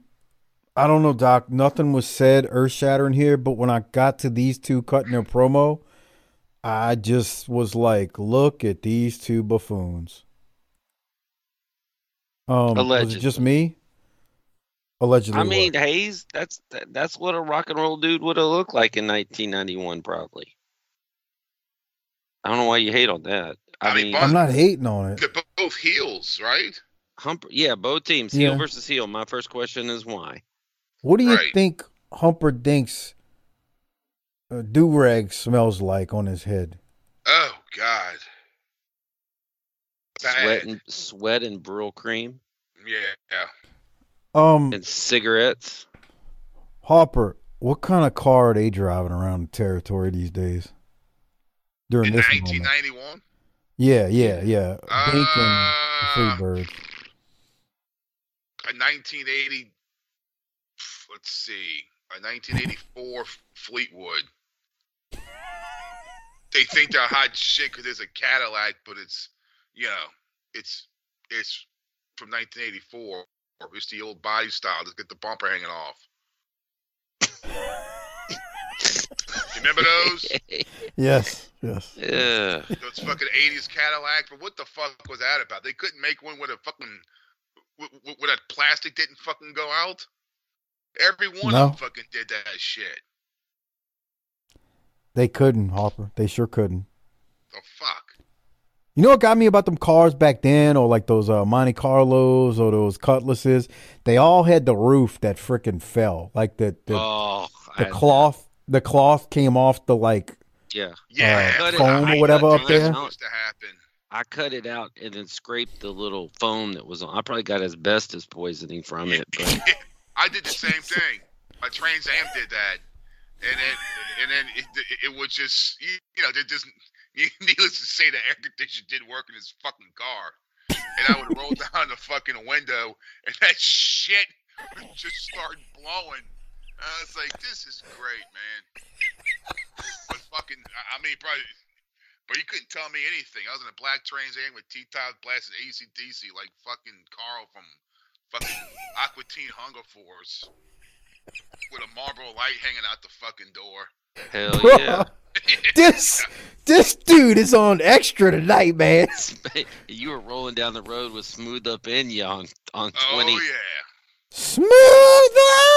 I don't know, Doc. Nothing was said earth shattering here, but when I got to these two cutting their promo, I just was like, look at these two buffoons. Um, was it just me? Allegedly. I what? mean, Hayes, that's that, that's what a rock and roll dude would have looked like in 1991, probably. I don't know why you hate on that. I, I mean, mean, I'm not hating on it. They're both heels, right? Hump, yeah, both teams, heel Yeah. versus heel. My first question is why. What do you Right. think Humperdink's uh, do rag smells like on his head? Oh God. Bad. Sweat and sweat and Brylcreem Yeah. Um, and cigarettes. Hopper, what kind of car are they driving around the territory these days? During In this moment. 1991. Yeah, yeah, yeah. Dink and the Uh, Freebirds. A 1980. Let's see, a 1984 Fleetwood. They think they're hot shit because there's a Cadillac, but it's, you know, it's it's from 1984. It's the old body style. Just get the bumper hanging off. Remember those? Yes, yes. Yeah. those fucking 80s Cadillacs. But what the fuck was that about? They couldn't make one with a fucking with, with, with that plastic didn't fucking go out. Every one No. of them fucking did that shit. They couldn't, Harper. They sure couldn't. The fuck. You know what got me about them cars back then, or like those uh, Monte Carlos or those Cutlasses? They all had the roof that freaking fell, like the the, Oh, the cloth. The cloth came off the like Yeah. Yeah, cut it foam out. or whatever I up cut there. it out. supposed to happen. I cut it out and then scraped the little foam that was on. I probably got asbestos poisoning from it, but I did the same thing. My Trans Am did that, and then and then it, it, it was just you, know there just needless to say the air conditioner didn't work in his fucking car, and I would roll down the fucking window and that shit would just start blowing. I was like, this is great, man. But fucking, I mean, probably. But you couldn't tell me anything. I was in a black Trans Am with T-top blasting ACDC like fucking Carl from fucking Aqua Teen Hunger Force with a Marlboro light hanging out the fucking door. hell Bro, yeah. this this dude is on extra tonight, man. you were rolling down the road with smooth up in you on on Oh twenty. yeah. Smooth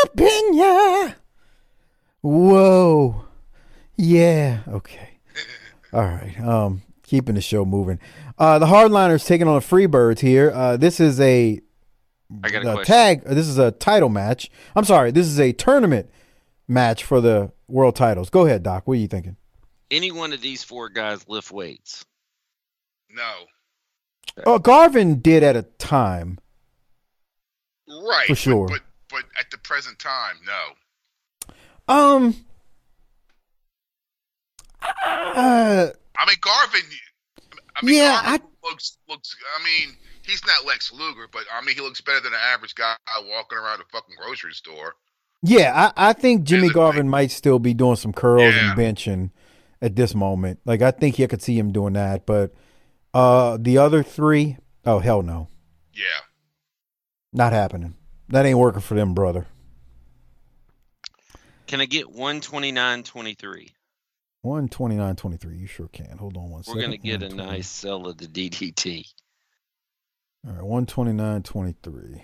up in ya. Whoa. Yeah. Okay. All right. Um, keeping the show moving. Uh, the Hardliners taking on the Freebirds here. Uh, this is a, I got a a tag. This is a title match. I'm sorry. This is a tournament match for the world titles. Go ahead, Doc. What are you thinking? Any one of these four guys lift weights. No. Oh, Garvin did at a time. Right. For but- sure. But, but at the present time, no. Um. Uh, I mean, Garvin. I mean, Yeah, Garvin looks looks. I mean, he's not Lex Luger, but I mean, he looks better than an average guy walking around a fucking grocery store. yeah, I, I think Jimmy Garvin might still be doing some curls Yeah. and benching at this moment. Like I think you could see him doing that, but uh, the other three, oh hell no, Yeah. not happening. That ain't working for them, brother. Can I get 129.23? One twenty nine twenty three. You sure can. Hold on one We're second. gonna get a nice sell of the DDT. All right, one twenty nine twenty three.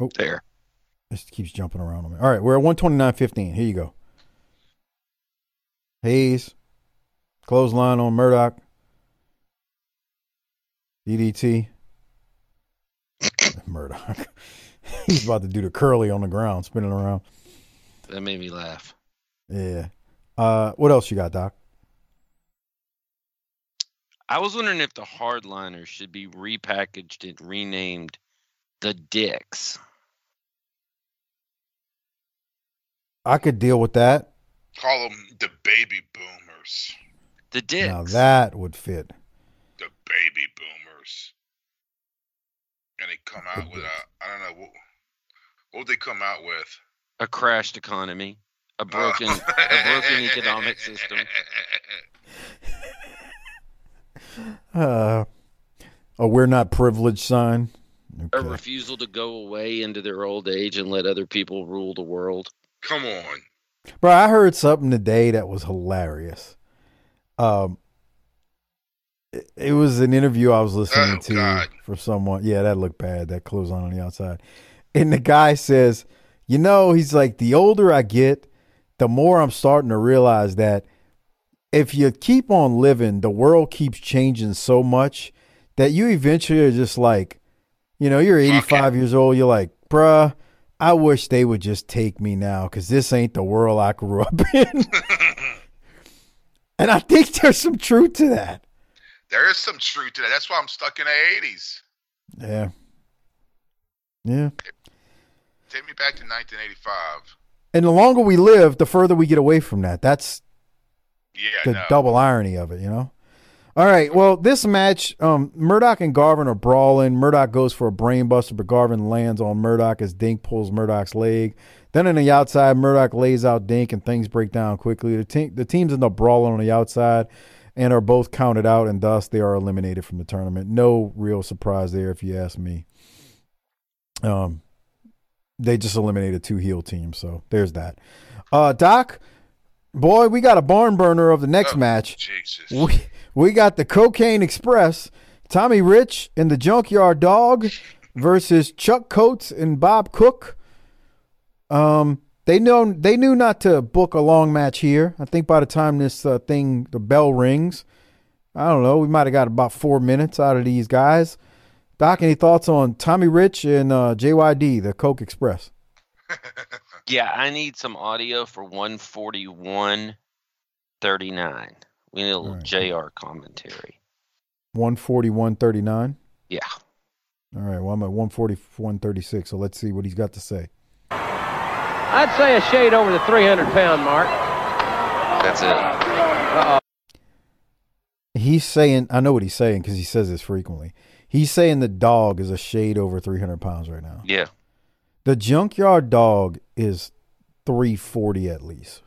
Oh, there. This keeps jumping around on me. All right, we're at one twenty nine fifteen. Here you go. Hayes, clothesline on Murdoch. DDT. Murdoch. He's about to do the curly on the ground, spinning around. That made me laugh. Yeah. Uh, what else you got, Doc? I was wondering if the hardliners should be repackaged and renamed the Dicks. I could deal with that. Call them the baby boomers. The Dicks. Now that would fit. The baby boomers. And they come out with a. I don't know what. What would they come out with? A crashed economy. A Uh. broken a broken economic system. Uh, a we're not privileged sign. A refusal to go away into their old age and let other people rule the world. Come on. Bro, I heard something today that was hilarious. Um, it, it was an interview I was listening to for someone. Yeah, that looked bad. That clothes on on the outside, and the guy says, "You know, he's like, the older I get, the more I'm starting to realize that if you keep on living, the world keeps changing so much that you eventually are just like, you know, you're 85 years old. You're like, bruh, I wish they would just take me now because this ain't the world I grew up in. and I think there's some truth to that. There is some truth to that. That's why I'm stuck in the 80s. Yeah. Yeah. Take me back to 1985. And the longer we live, the further we get away from that. That's Yeah, the no. double irony of it, you know? All right. Well, this match, um, Murdoch and Garvin are brawling. Murdoch goes for a brainbuster, but Garvin lands on Murdoch as Dink pulls Murdoch's leg. Then on the outside, Murdoch lays out Dink and things break down quickly. The, team, the teams end up brawling on the outside and are both counted out, and thus they are eliminated from the tournament. No real surprise there, if you ask me. Um, they just eliminated two heel teams, so there's that. Uh, Doc, boy, we got a barn burner of the next match. We we got the Cocaine Express, Tommy Rich and the Junkyard Dog versus Chuck Coates and Bob Cook. Um, they know they knew not to book a long match here. I think by the time this uh, thing the bell rings, I don't know, we might have got about four minutes out of these guys. Doc, any thoughts on Tommy Rich and uh, JYD, the Coke Express? Yeah, I need some audio for 141.39. We need a little JR commentary. One forty one thirty nine. Yeah. All right. Well, I'm at one forty one thirty six. So let's see what he's got to say. I'd say a shade over the 300 pound mark. That's it. Uh-oh. He's saying, I know what he's saying because he says this frequently. He's saying the dog is a shade over 300 pounds right now. Yeah. The junkyard dog is 340 at least.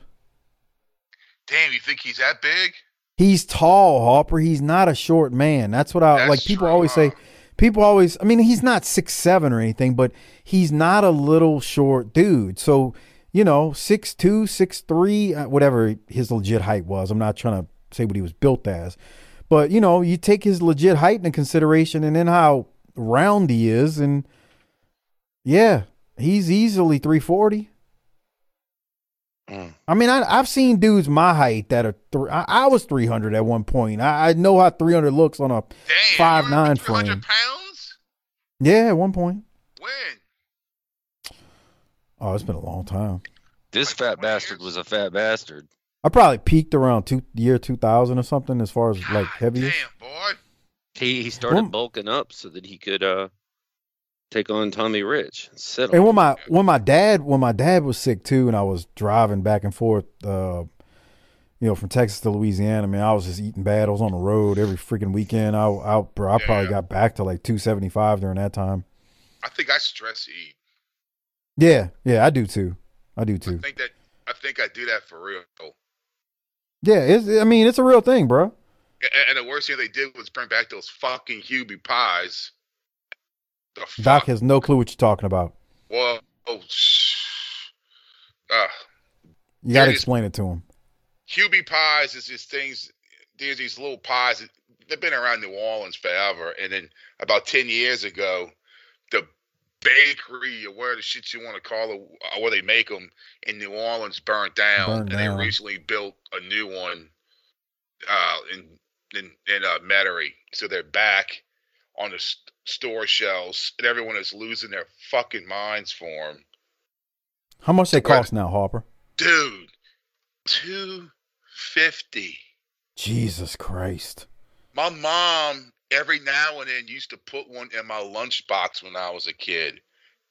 Damn, you think he's that big? He's tall, Hopper. He's not a short man. That's what I That's like. People true, always say, people always, I mean, he's not six seven or anything, but he's not a little short dude. So, you know, six two, six three, uh, whatever his legit height was. I'm not trying to say what he was built as, but you know, you take his legit height into consideration and then how round he is, and yeah, he's easily 340. Mm. I mean, I, I've seen dudes my height that are three. I, I was 300 at one point. I, I know how 300 looks on a five nine frame. Pounds? Yeah, at one point. When? Oh, it's been a long time. This fat bastard was a fat bastard. I probably peaked around two year 2000 or something as far as like heaviest. Damn, boy. He he started Well- bulking up so that he could uh take on Tommy Rich. Sit And on when my when my dad when my dad was sick too, and I was driving back and forth, uh, you know, from Texas to Louisiana, man, I was just eating bad. I was on the road every freaking weekend. I, I, bro, I probably got back to like two seventy five during that time. I think I stress eat. Yeah, yeah, I do too. I do too. I think that I think I do that for real. Yeah, it's, I mean, it's a real thing, bro. And the worst thing they did was bring back those fucking Hubig pies. The fuck? Doc has no clue what you're talking about. Whoa. Oh, sh- uh, You got to explain it to him. Hubig pies is just things. There's these little pies. that- They've been around New Orleans forever. And then about ten years ago, the bakery or where the shit you want to call it, uh, where they make them in New Orleans, burnt down, Burned and down. they recently built a new one uh, in in in uh, Metairie. So they're back on the st- store shelves, and everyone is losing their fucking minds for them. How much they cost now, Harper? Dude, two fifty. Jesus Christ. My mom every now and then used to put one in my lunchbox when I was a kid.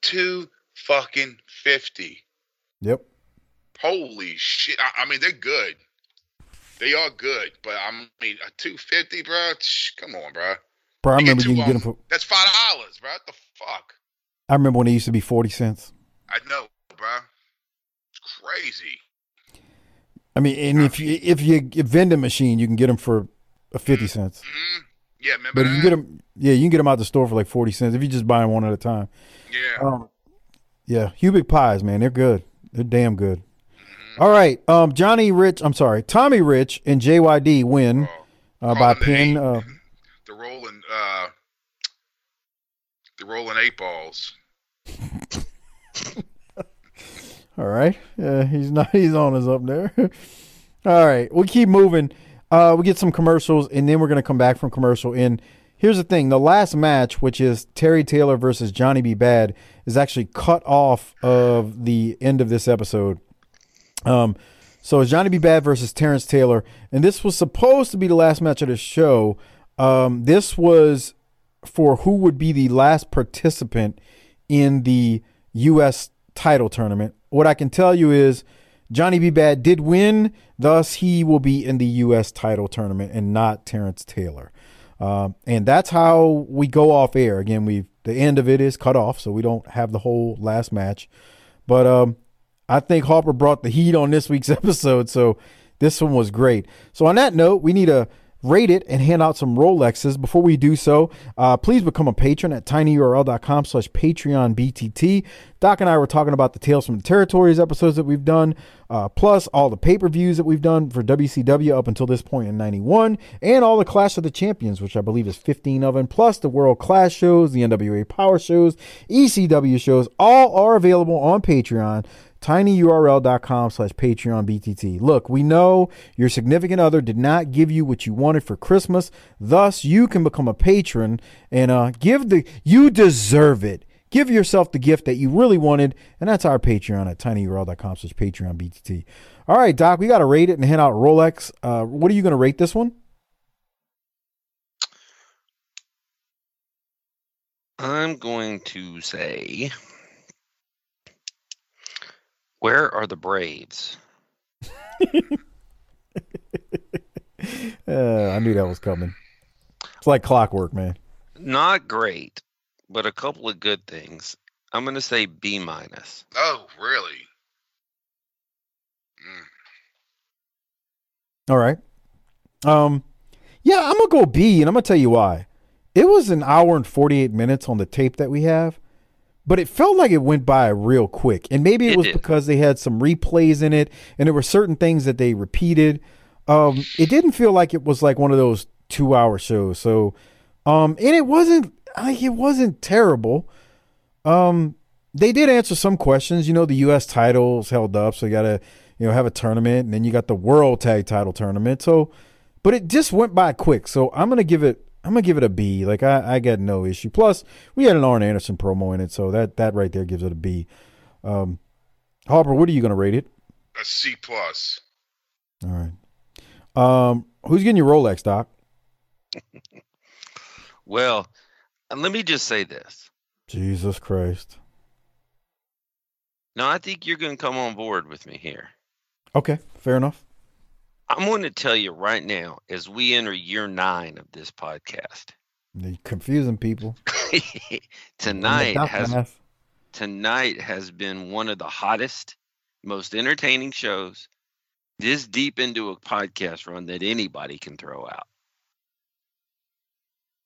Two fucking fifty. Yep. Holy shit! I, I mean, they're good. They are good, but I mean, a two fifty, bro. Tsh, Come on, bro. Bro, I You remember you can get them for. That's five dollars, bro. What the fuck? I remember when they used to be forty cents. I know, bro. It's crazy. I mean, and if you if you vending machine, you can get them for uh, fifty cents. Mm-hmm. Yeah, remember But you get them, yeah, you can get them out the store for like forty cents if you just buy 'em one at a time. Yeah. Um, yeah, Hubig pies, man, they're good. They're damn good. Mm-hmm. All right, um, Johnny Rich, I'm sorry, Tommy Rich and JYD win uh, by pin. Uh, the rolling, uh, the rolling eight balls. all right, yeah, he's not. He's on us up there. all right, we keep moving. Uh, we get some commercials, and then we're gonna come back from commercial. And here's the thing: the last match, which is Terry Taylor versus Johnny B. Bad, is actually cut off of the end of this episode. Um, so it's Johnny B. Bad versus Terrance Taylor, and this was supposed to be the last match of the show. Um, this was for who would be the last participant in the U.S. title tournament. What I can tell you is Johnny B. Bad did win, thus he will be in the U.S. title tournament and not Terrance Taylor. Um, and that's how we go off air. Again, we the end of it is cut off, so we don't have the whole last match. But um, I think Harper brought the heat on this week's episode, so this one was great. So on that note, we need to rate it and hand out some Rolexes. Before we do so, uh, please become a patron at tinyurl.com slash Patreon BTT. Doc and I were talking about the Tales from the Territories episodes that we've done, uh, plus all the pay-per-views that we've done for WCW up until this point in 91, and all the Clash of the Champions, which I believe is 15 of them, plus the World Class shows, the NWA Power shows, ECW shows, all are available on Patreon tinyurl.com slash patreon btt look we know your significant other did not give you what you wanted for christmas. Thus you can become a patron and uh give the you deserve it. Give yourself the gift that you really wanted and that's our patreon at tinyurl.com slash patreon btt all right doc we got to rate it and hand out rolex. Uh what are you going to rate this one? I'm going to say, where are the Braves? uh, i knew that was coming it's like clockwork man Not great, but a couple of good things. I'm going to say B minus. Oh, really? All right. Um, yeah, I'm gonna go B, and I'm gonna tell you why. It was an hour and 48 minutes on the tape that we have, but it felt like it went by real quick. And maybe it, It was did. because they had some replays in it, and there were certain things that they repeated. Um, it didn't feel like it was like one of those two hour shows. So, um, and it wasn't like it wasn't terrible. Um, they did answer some questions. You know, the U.S. titles held up, so you got to, you know, have a tournament, and then you got the World Tag Title tournament. So, but it just went by quick. So I'm gonna give it. I'm gonna give it a B. Like I, I got no issue. Plus, we had an Arn Anderson promo in it, so that that right there gives it a B. Um, Harper, what are you gonna rate it? A C plus. All right. Um, who's getting your Rolex, Doc? Well, let me just say this. Jesus Christ. No, I think you're going to come on board with me here. Okay, fair enough. I'm going to tell you right now, as we enter year nine of this podcast, You're confusing people. tonight has math. tonight has been one of the hottest, most entertaining shows this deep into a podcast run that anybody can throw out.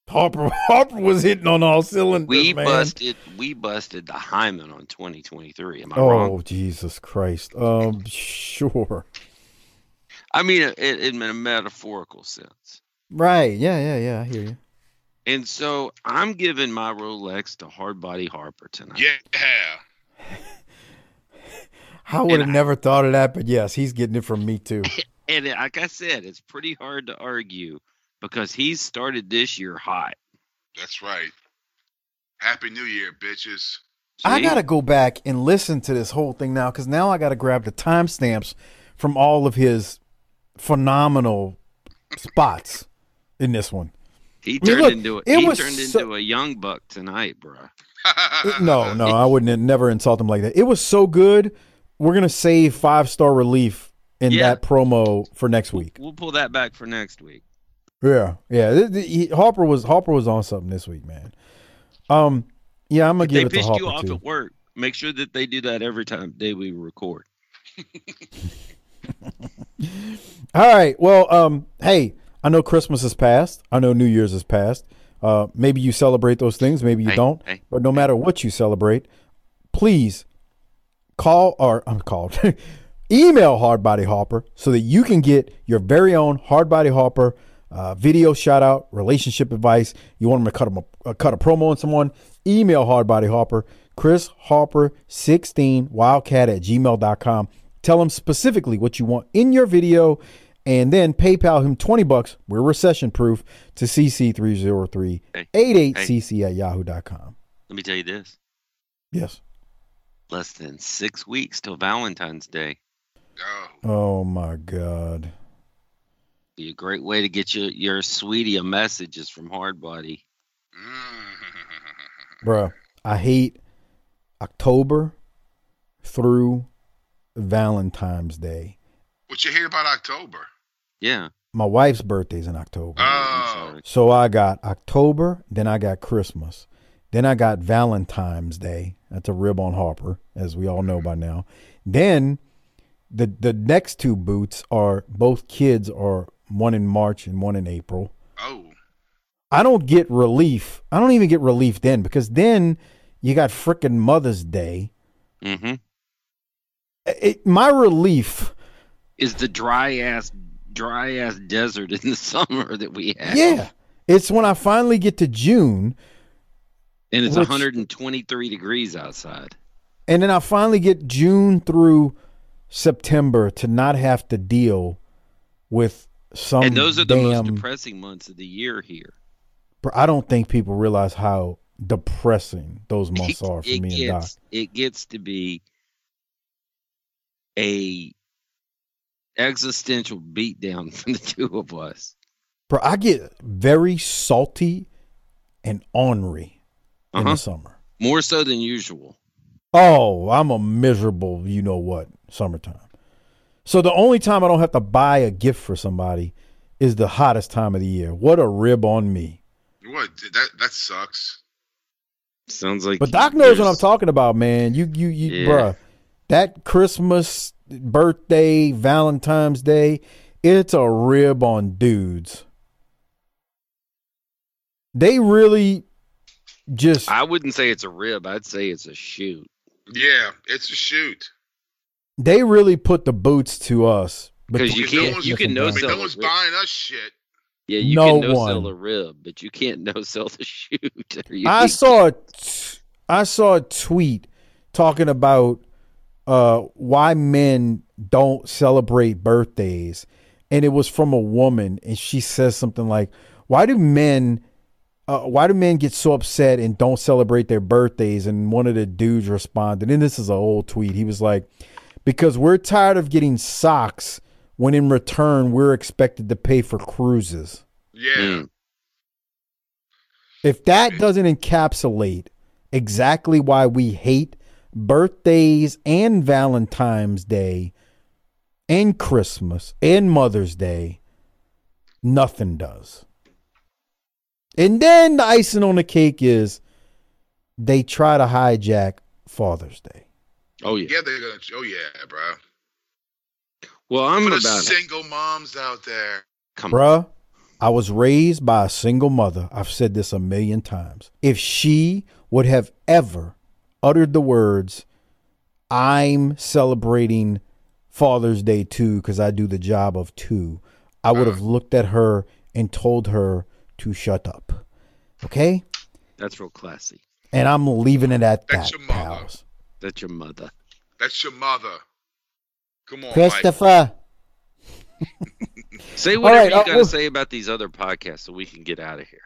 Harper Harper was hitting on all cylinders, We man. busted we busted the hymen on 2023. Am I wrong? Oh Jesus Christ. Um, sure. I mean, it, it, in a metaphorical sense. Right. Yeah. Yeah. Yeah. I hear you. And so I'm giving my Rolex to Hardbody Harper tonight. Yeah. I would have never thought of that, but yes, he's getting it from me too. And like I said, it's pretty hard to argue because he's started this year hot. That's right. Happy New Year, bitches. I gotta go back and listen to this whole thing now because now I gotta grab the timestamps from all of his phenomenal spots in this one. He I mean, turned look, into a, it he was turned so- into a young buck tonight, bruh. It- no, no, I wouldn't never insult him like that. It was so good. We're gonna save five star relief in Yeah. that promo for next week. We'll pull that back for next week. Yeah, yeah. th- th- he- Harper was Harper was on something this week, man. Um, yeah, I'm gonna If give they it to pissed Harper you off too. at work, make sure that they do that every time day we record. All right. Well, um, hey, I know Christmas has passed. I know New Year's has passed. Uh, maybe you celebrate those things. Maybe you Hey, don't. hey. But no matter what you celebrate, please call or I'm called. email Hardbody Harper so that you can get your very own Hardbody Harper uh, video shout out, relationship advice. You want them to cut them a, uh, cut a promo on someone? Email Hardbody Harper, Chris Harper 16 wildcat at gmail.com. Tell him specifically what you want in your video and then PayPal him 20 bucks. We're recession proof to CC30388cc at yahoo.com. Let me tell you this: Yes. less than six weeks till Valentine's Day. Oh. oh my God. Be a great way to get your your sweetie a message is from Hardbody. Bruh, I hate October through Valentine's Day. What you hear about October? Yeah. My wife's birthday's in October. Oh, So I got October, then I got Christmas. Then I got Valentine's Day. That's a rib on Harper, as we all know by now. Then the the next two boots are both kids are one in March and one in April. Oh. I don't get relief. I don't even get relief then because then you got frickin' Mother's Day. Mm-hmm. It, my relief Is the dry ass dry ass desert in the summer that we have. Yeah. It's when I finally get to June And it's Which- 123 degrees outside. and then I finally get June through September to not have to deal with some and those are the most depressing months of the year here. I don't think people realize how depressing those months are for it me and Doc. it gets to be a existential beatdown from the two of us. Bro, I get very salty and ornery in Uh-huh. the summer. More so than usual. Oh, I'm a miserable, you know what, summertime. So the only time I don't have to buy a gift for somebody is the hottest time of the year. What a rib on me. What? That that sucks. Sounds like But Doc knows what I'm talking about, man. You you you Yeah. bruh. That Christmas, birthday, Valentine's Day, it's a rib on dudes. They really just I wouldn't say it's a rib. I'd say it's a shoot. Yeah, it's a shoot. they really put the boots to us. Because you can't, you can no sell no a one's rib. buying us shit. Yeah, you No can no sell a rib, but you can't no sell the shoot. I saw a t- I saw a tweet talking about uh, why men don't celebrate birthdays, and it was from a woman, and she says something like, "Why do men?" Uh, why do men get so upset and don't celebrate their birthdays? And one of the dudes responded, and this is an old tweet. He was like, "Because we're tired of getting socks when in return we're expected to pay for cruises." Yeah. Mm. If that doesn't encapsulate exactly why we hate birthdays and Valentine's Day and Christmas and Mother's Day. Nothing does. And then the icing on the cake is they try to hijack Father's Day. Oh yeah. Yeah, they're gonna. Oh yeah, bro. Well, I'm For the about it. single moms out there. Come Bruh, I was raised by a single mother. I've said this a million times. If she would have ever uttered the words, I'm celebrating Father's Day too because I do the job of two, I would have looked at her and told her to shut up. Okay? That's real classy. And I'm leaving it at That's that, your mother. pals. That's your mother. That's your mother. Come on, Christopher. Say whatever right, you uh, got to well- say about these other podcasts so we can get out of here.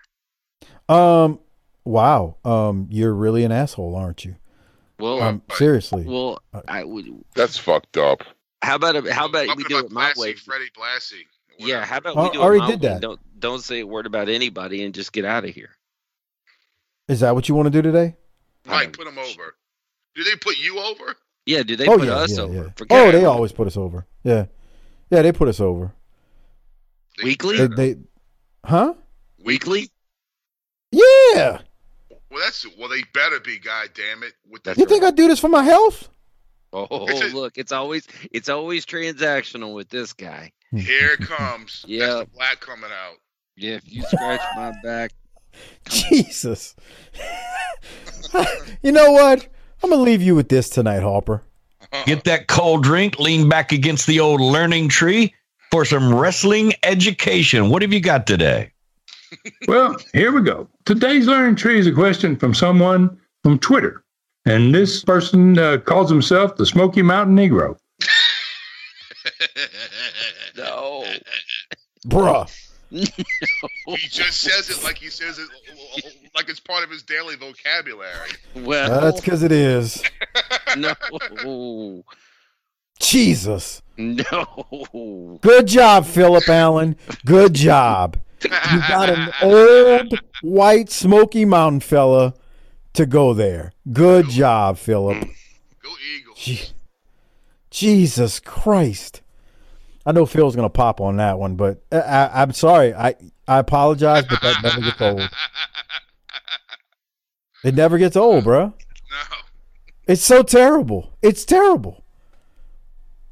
Um, wow. Um, you're really an asshole, aren't you? Well, um, seriously. Well, I would. That's fucked up. How about a- how about we do my it my Blassie, way? Freddie Blassie. Yeah, how about I we do already it my did way? that. Don't don't say a word about anybody and just get out of here. Is that what you want to do today? Mike, put them over. Do they put you over? Yeah, do they oh, put yeah, us yeah, over? yeah. Oh, they always put us over. Yeah. Yeah, they put us over. weekly. They, they Huh? weekly. Yeah. Well, that's well. They better be. God damn it! With the, You think I do this for my health? Oh, It's a- look, it's always it's always transactional with this guy. here it comes. Yeah. Black coming out. Yeah, if you scratch my back, Jesus. you know what? I'm gonna leave you with this tonight, Harper. Uh-huh. Get that cold drink, lean back against the old learning tree for some wrestling education. What have you got today? Well, here we go. Today's learning tree is a question from someone from Twitter. And this person uh, calls himself the Smoky Mountain Negro. no. Bruh. He just says it like he says it, like it's part of his daily vocabulary. Well, That's because it is. no, Jesus. no. Good job, Philip Allen. Good job. You got an old white Smoky Mountain fella to go there. Good job, Philip. Go Eagles. Je- Jesus Christ. I know Phil's gonna pop on that one, but I, I, I'm sorry. I I apologize, but that never gets old. It never gets old, bro. It's so terrible. It's terrible.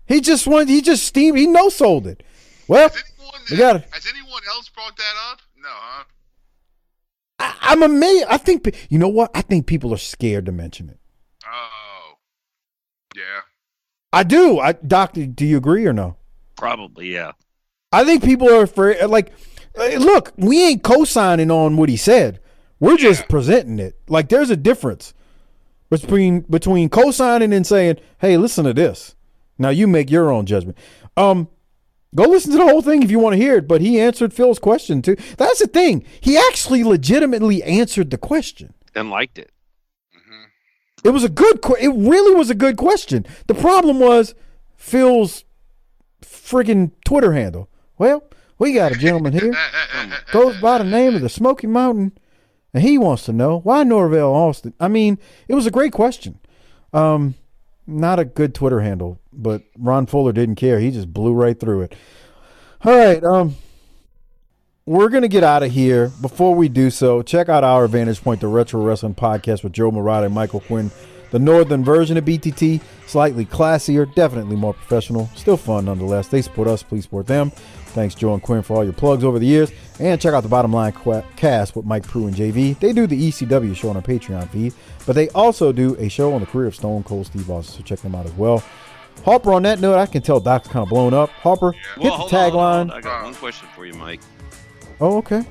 He just wanted. He just steamed. He no sold it. Well, we got it. Has anyone else brought that up? No, huh? I, I'm amazed. I think you know what? I think people are scared to mention it. Oh, yeah. I do. I doctor, do you agree or no? Probably, yeah. I think people are afraid. Like, uh, look, we ain't co-signing on what he said. We're just presenting it. Like, there's a difference between between co-signing and saying, "Hey, listen to this." Now you make your own judgment. Um, go listen to the whole thing if you want to hear it. But he answered Phil's question too. That's the thing. He actually legitimately answered the question. And liked it. It was a good. que- It really was a good question. The problem was Phil's friggin' Twitter handle. Well, we got a gentleman here goes by the name of the Smoky Mountain, and he wants to know why Norvell Austin. I mean, it was a great question. Um, not a good Twitter handle, but Ron Fuller didn't care. He just blew right through it. All right. Um, we're gonna get out of here. Before we do so, check out our Vantage Point, the Retro Wrestling Podcast with Joe Murata and Michael Quinn. The northern version of BTT, slightly classier, definitely more professional, still fun nonetheless. They support us, please support them. Thanks, Joe and Quinn, for all your plugs over the years. And check out the Bottom Line Cast with Mike Prue and JV. They do the ECW show on our Patreon feed, but they also do a show on the career of Stone Cold Steve Austin, so check them out as well. Harper, on that note, I can tell Doc's kind of blown up. Harper, hit Well, the hold on, hold on, tagline. I got one question for you, Mike. Oh, okay.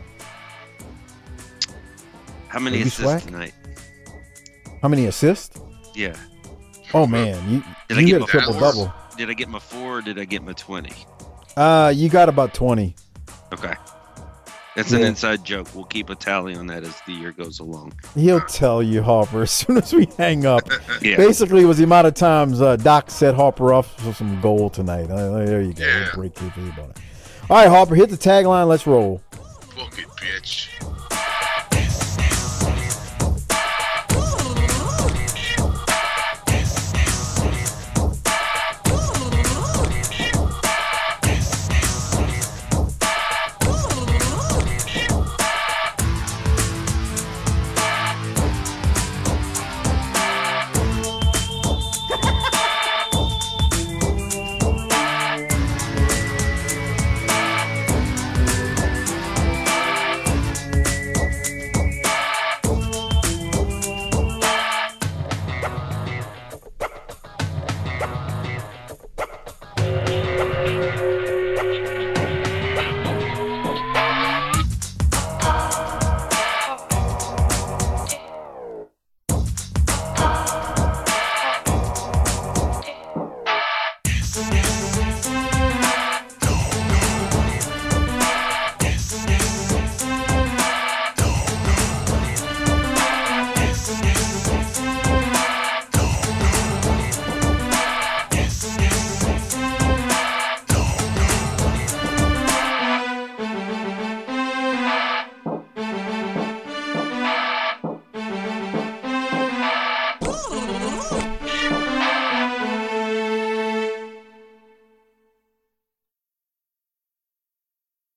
How many you assists swag? tonight? How many assists? Yeah. Oh man, you Did I you get hit my a triple double. Did I get my four or did I get my twenty? Uh, you got about twenty. Okay. That's an inside joke. We'll keep a tally on that as the year goes along. He'll tell you, Harper, as soon as we hang up. Yeah. Basically, it was the amount of times uh, Doc set Harper off for some goal tonight. Uh, there you go. Break your about it. All right, Harper, hit the tagline. Let's roll. Book it, bitch.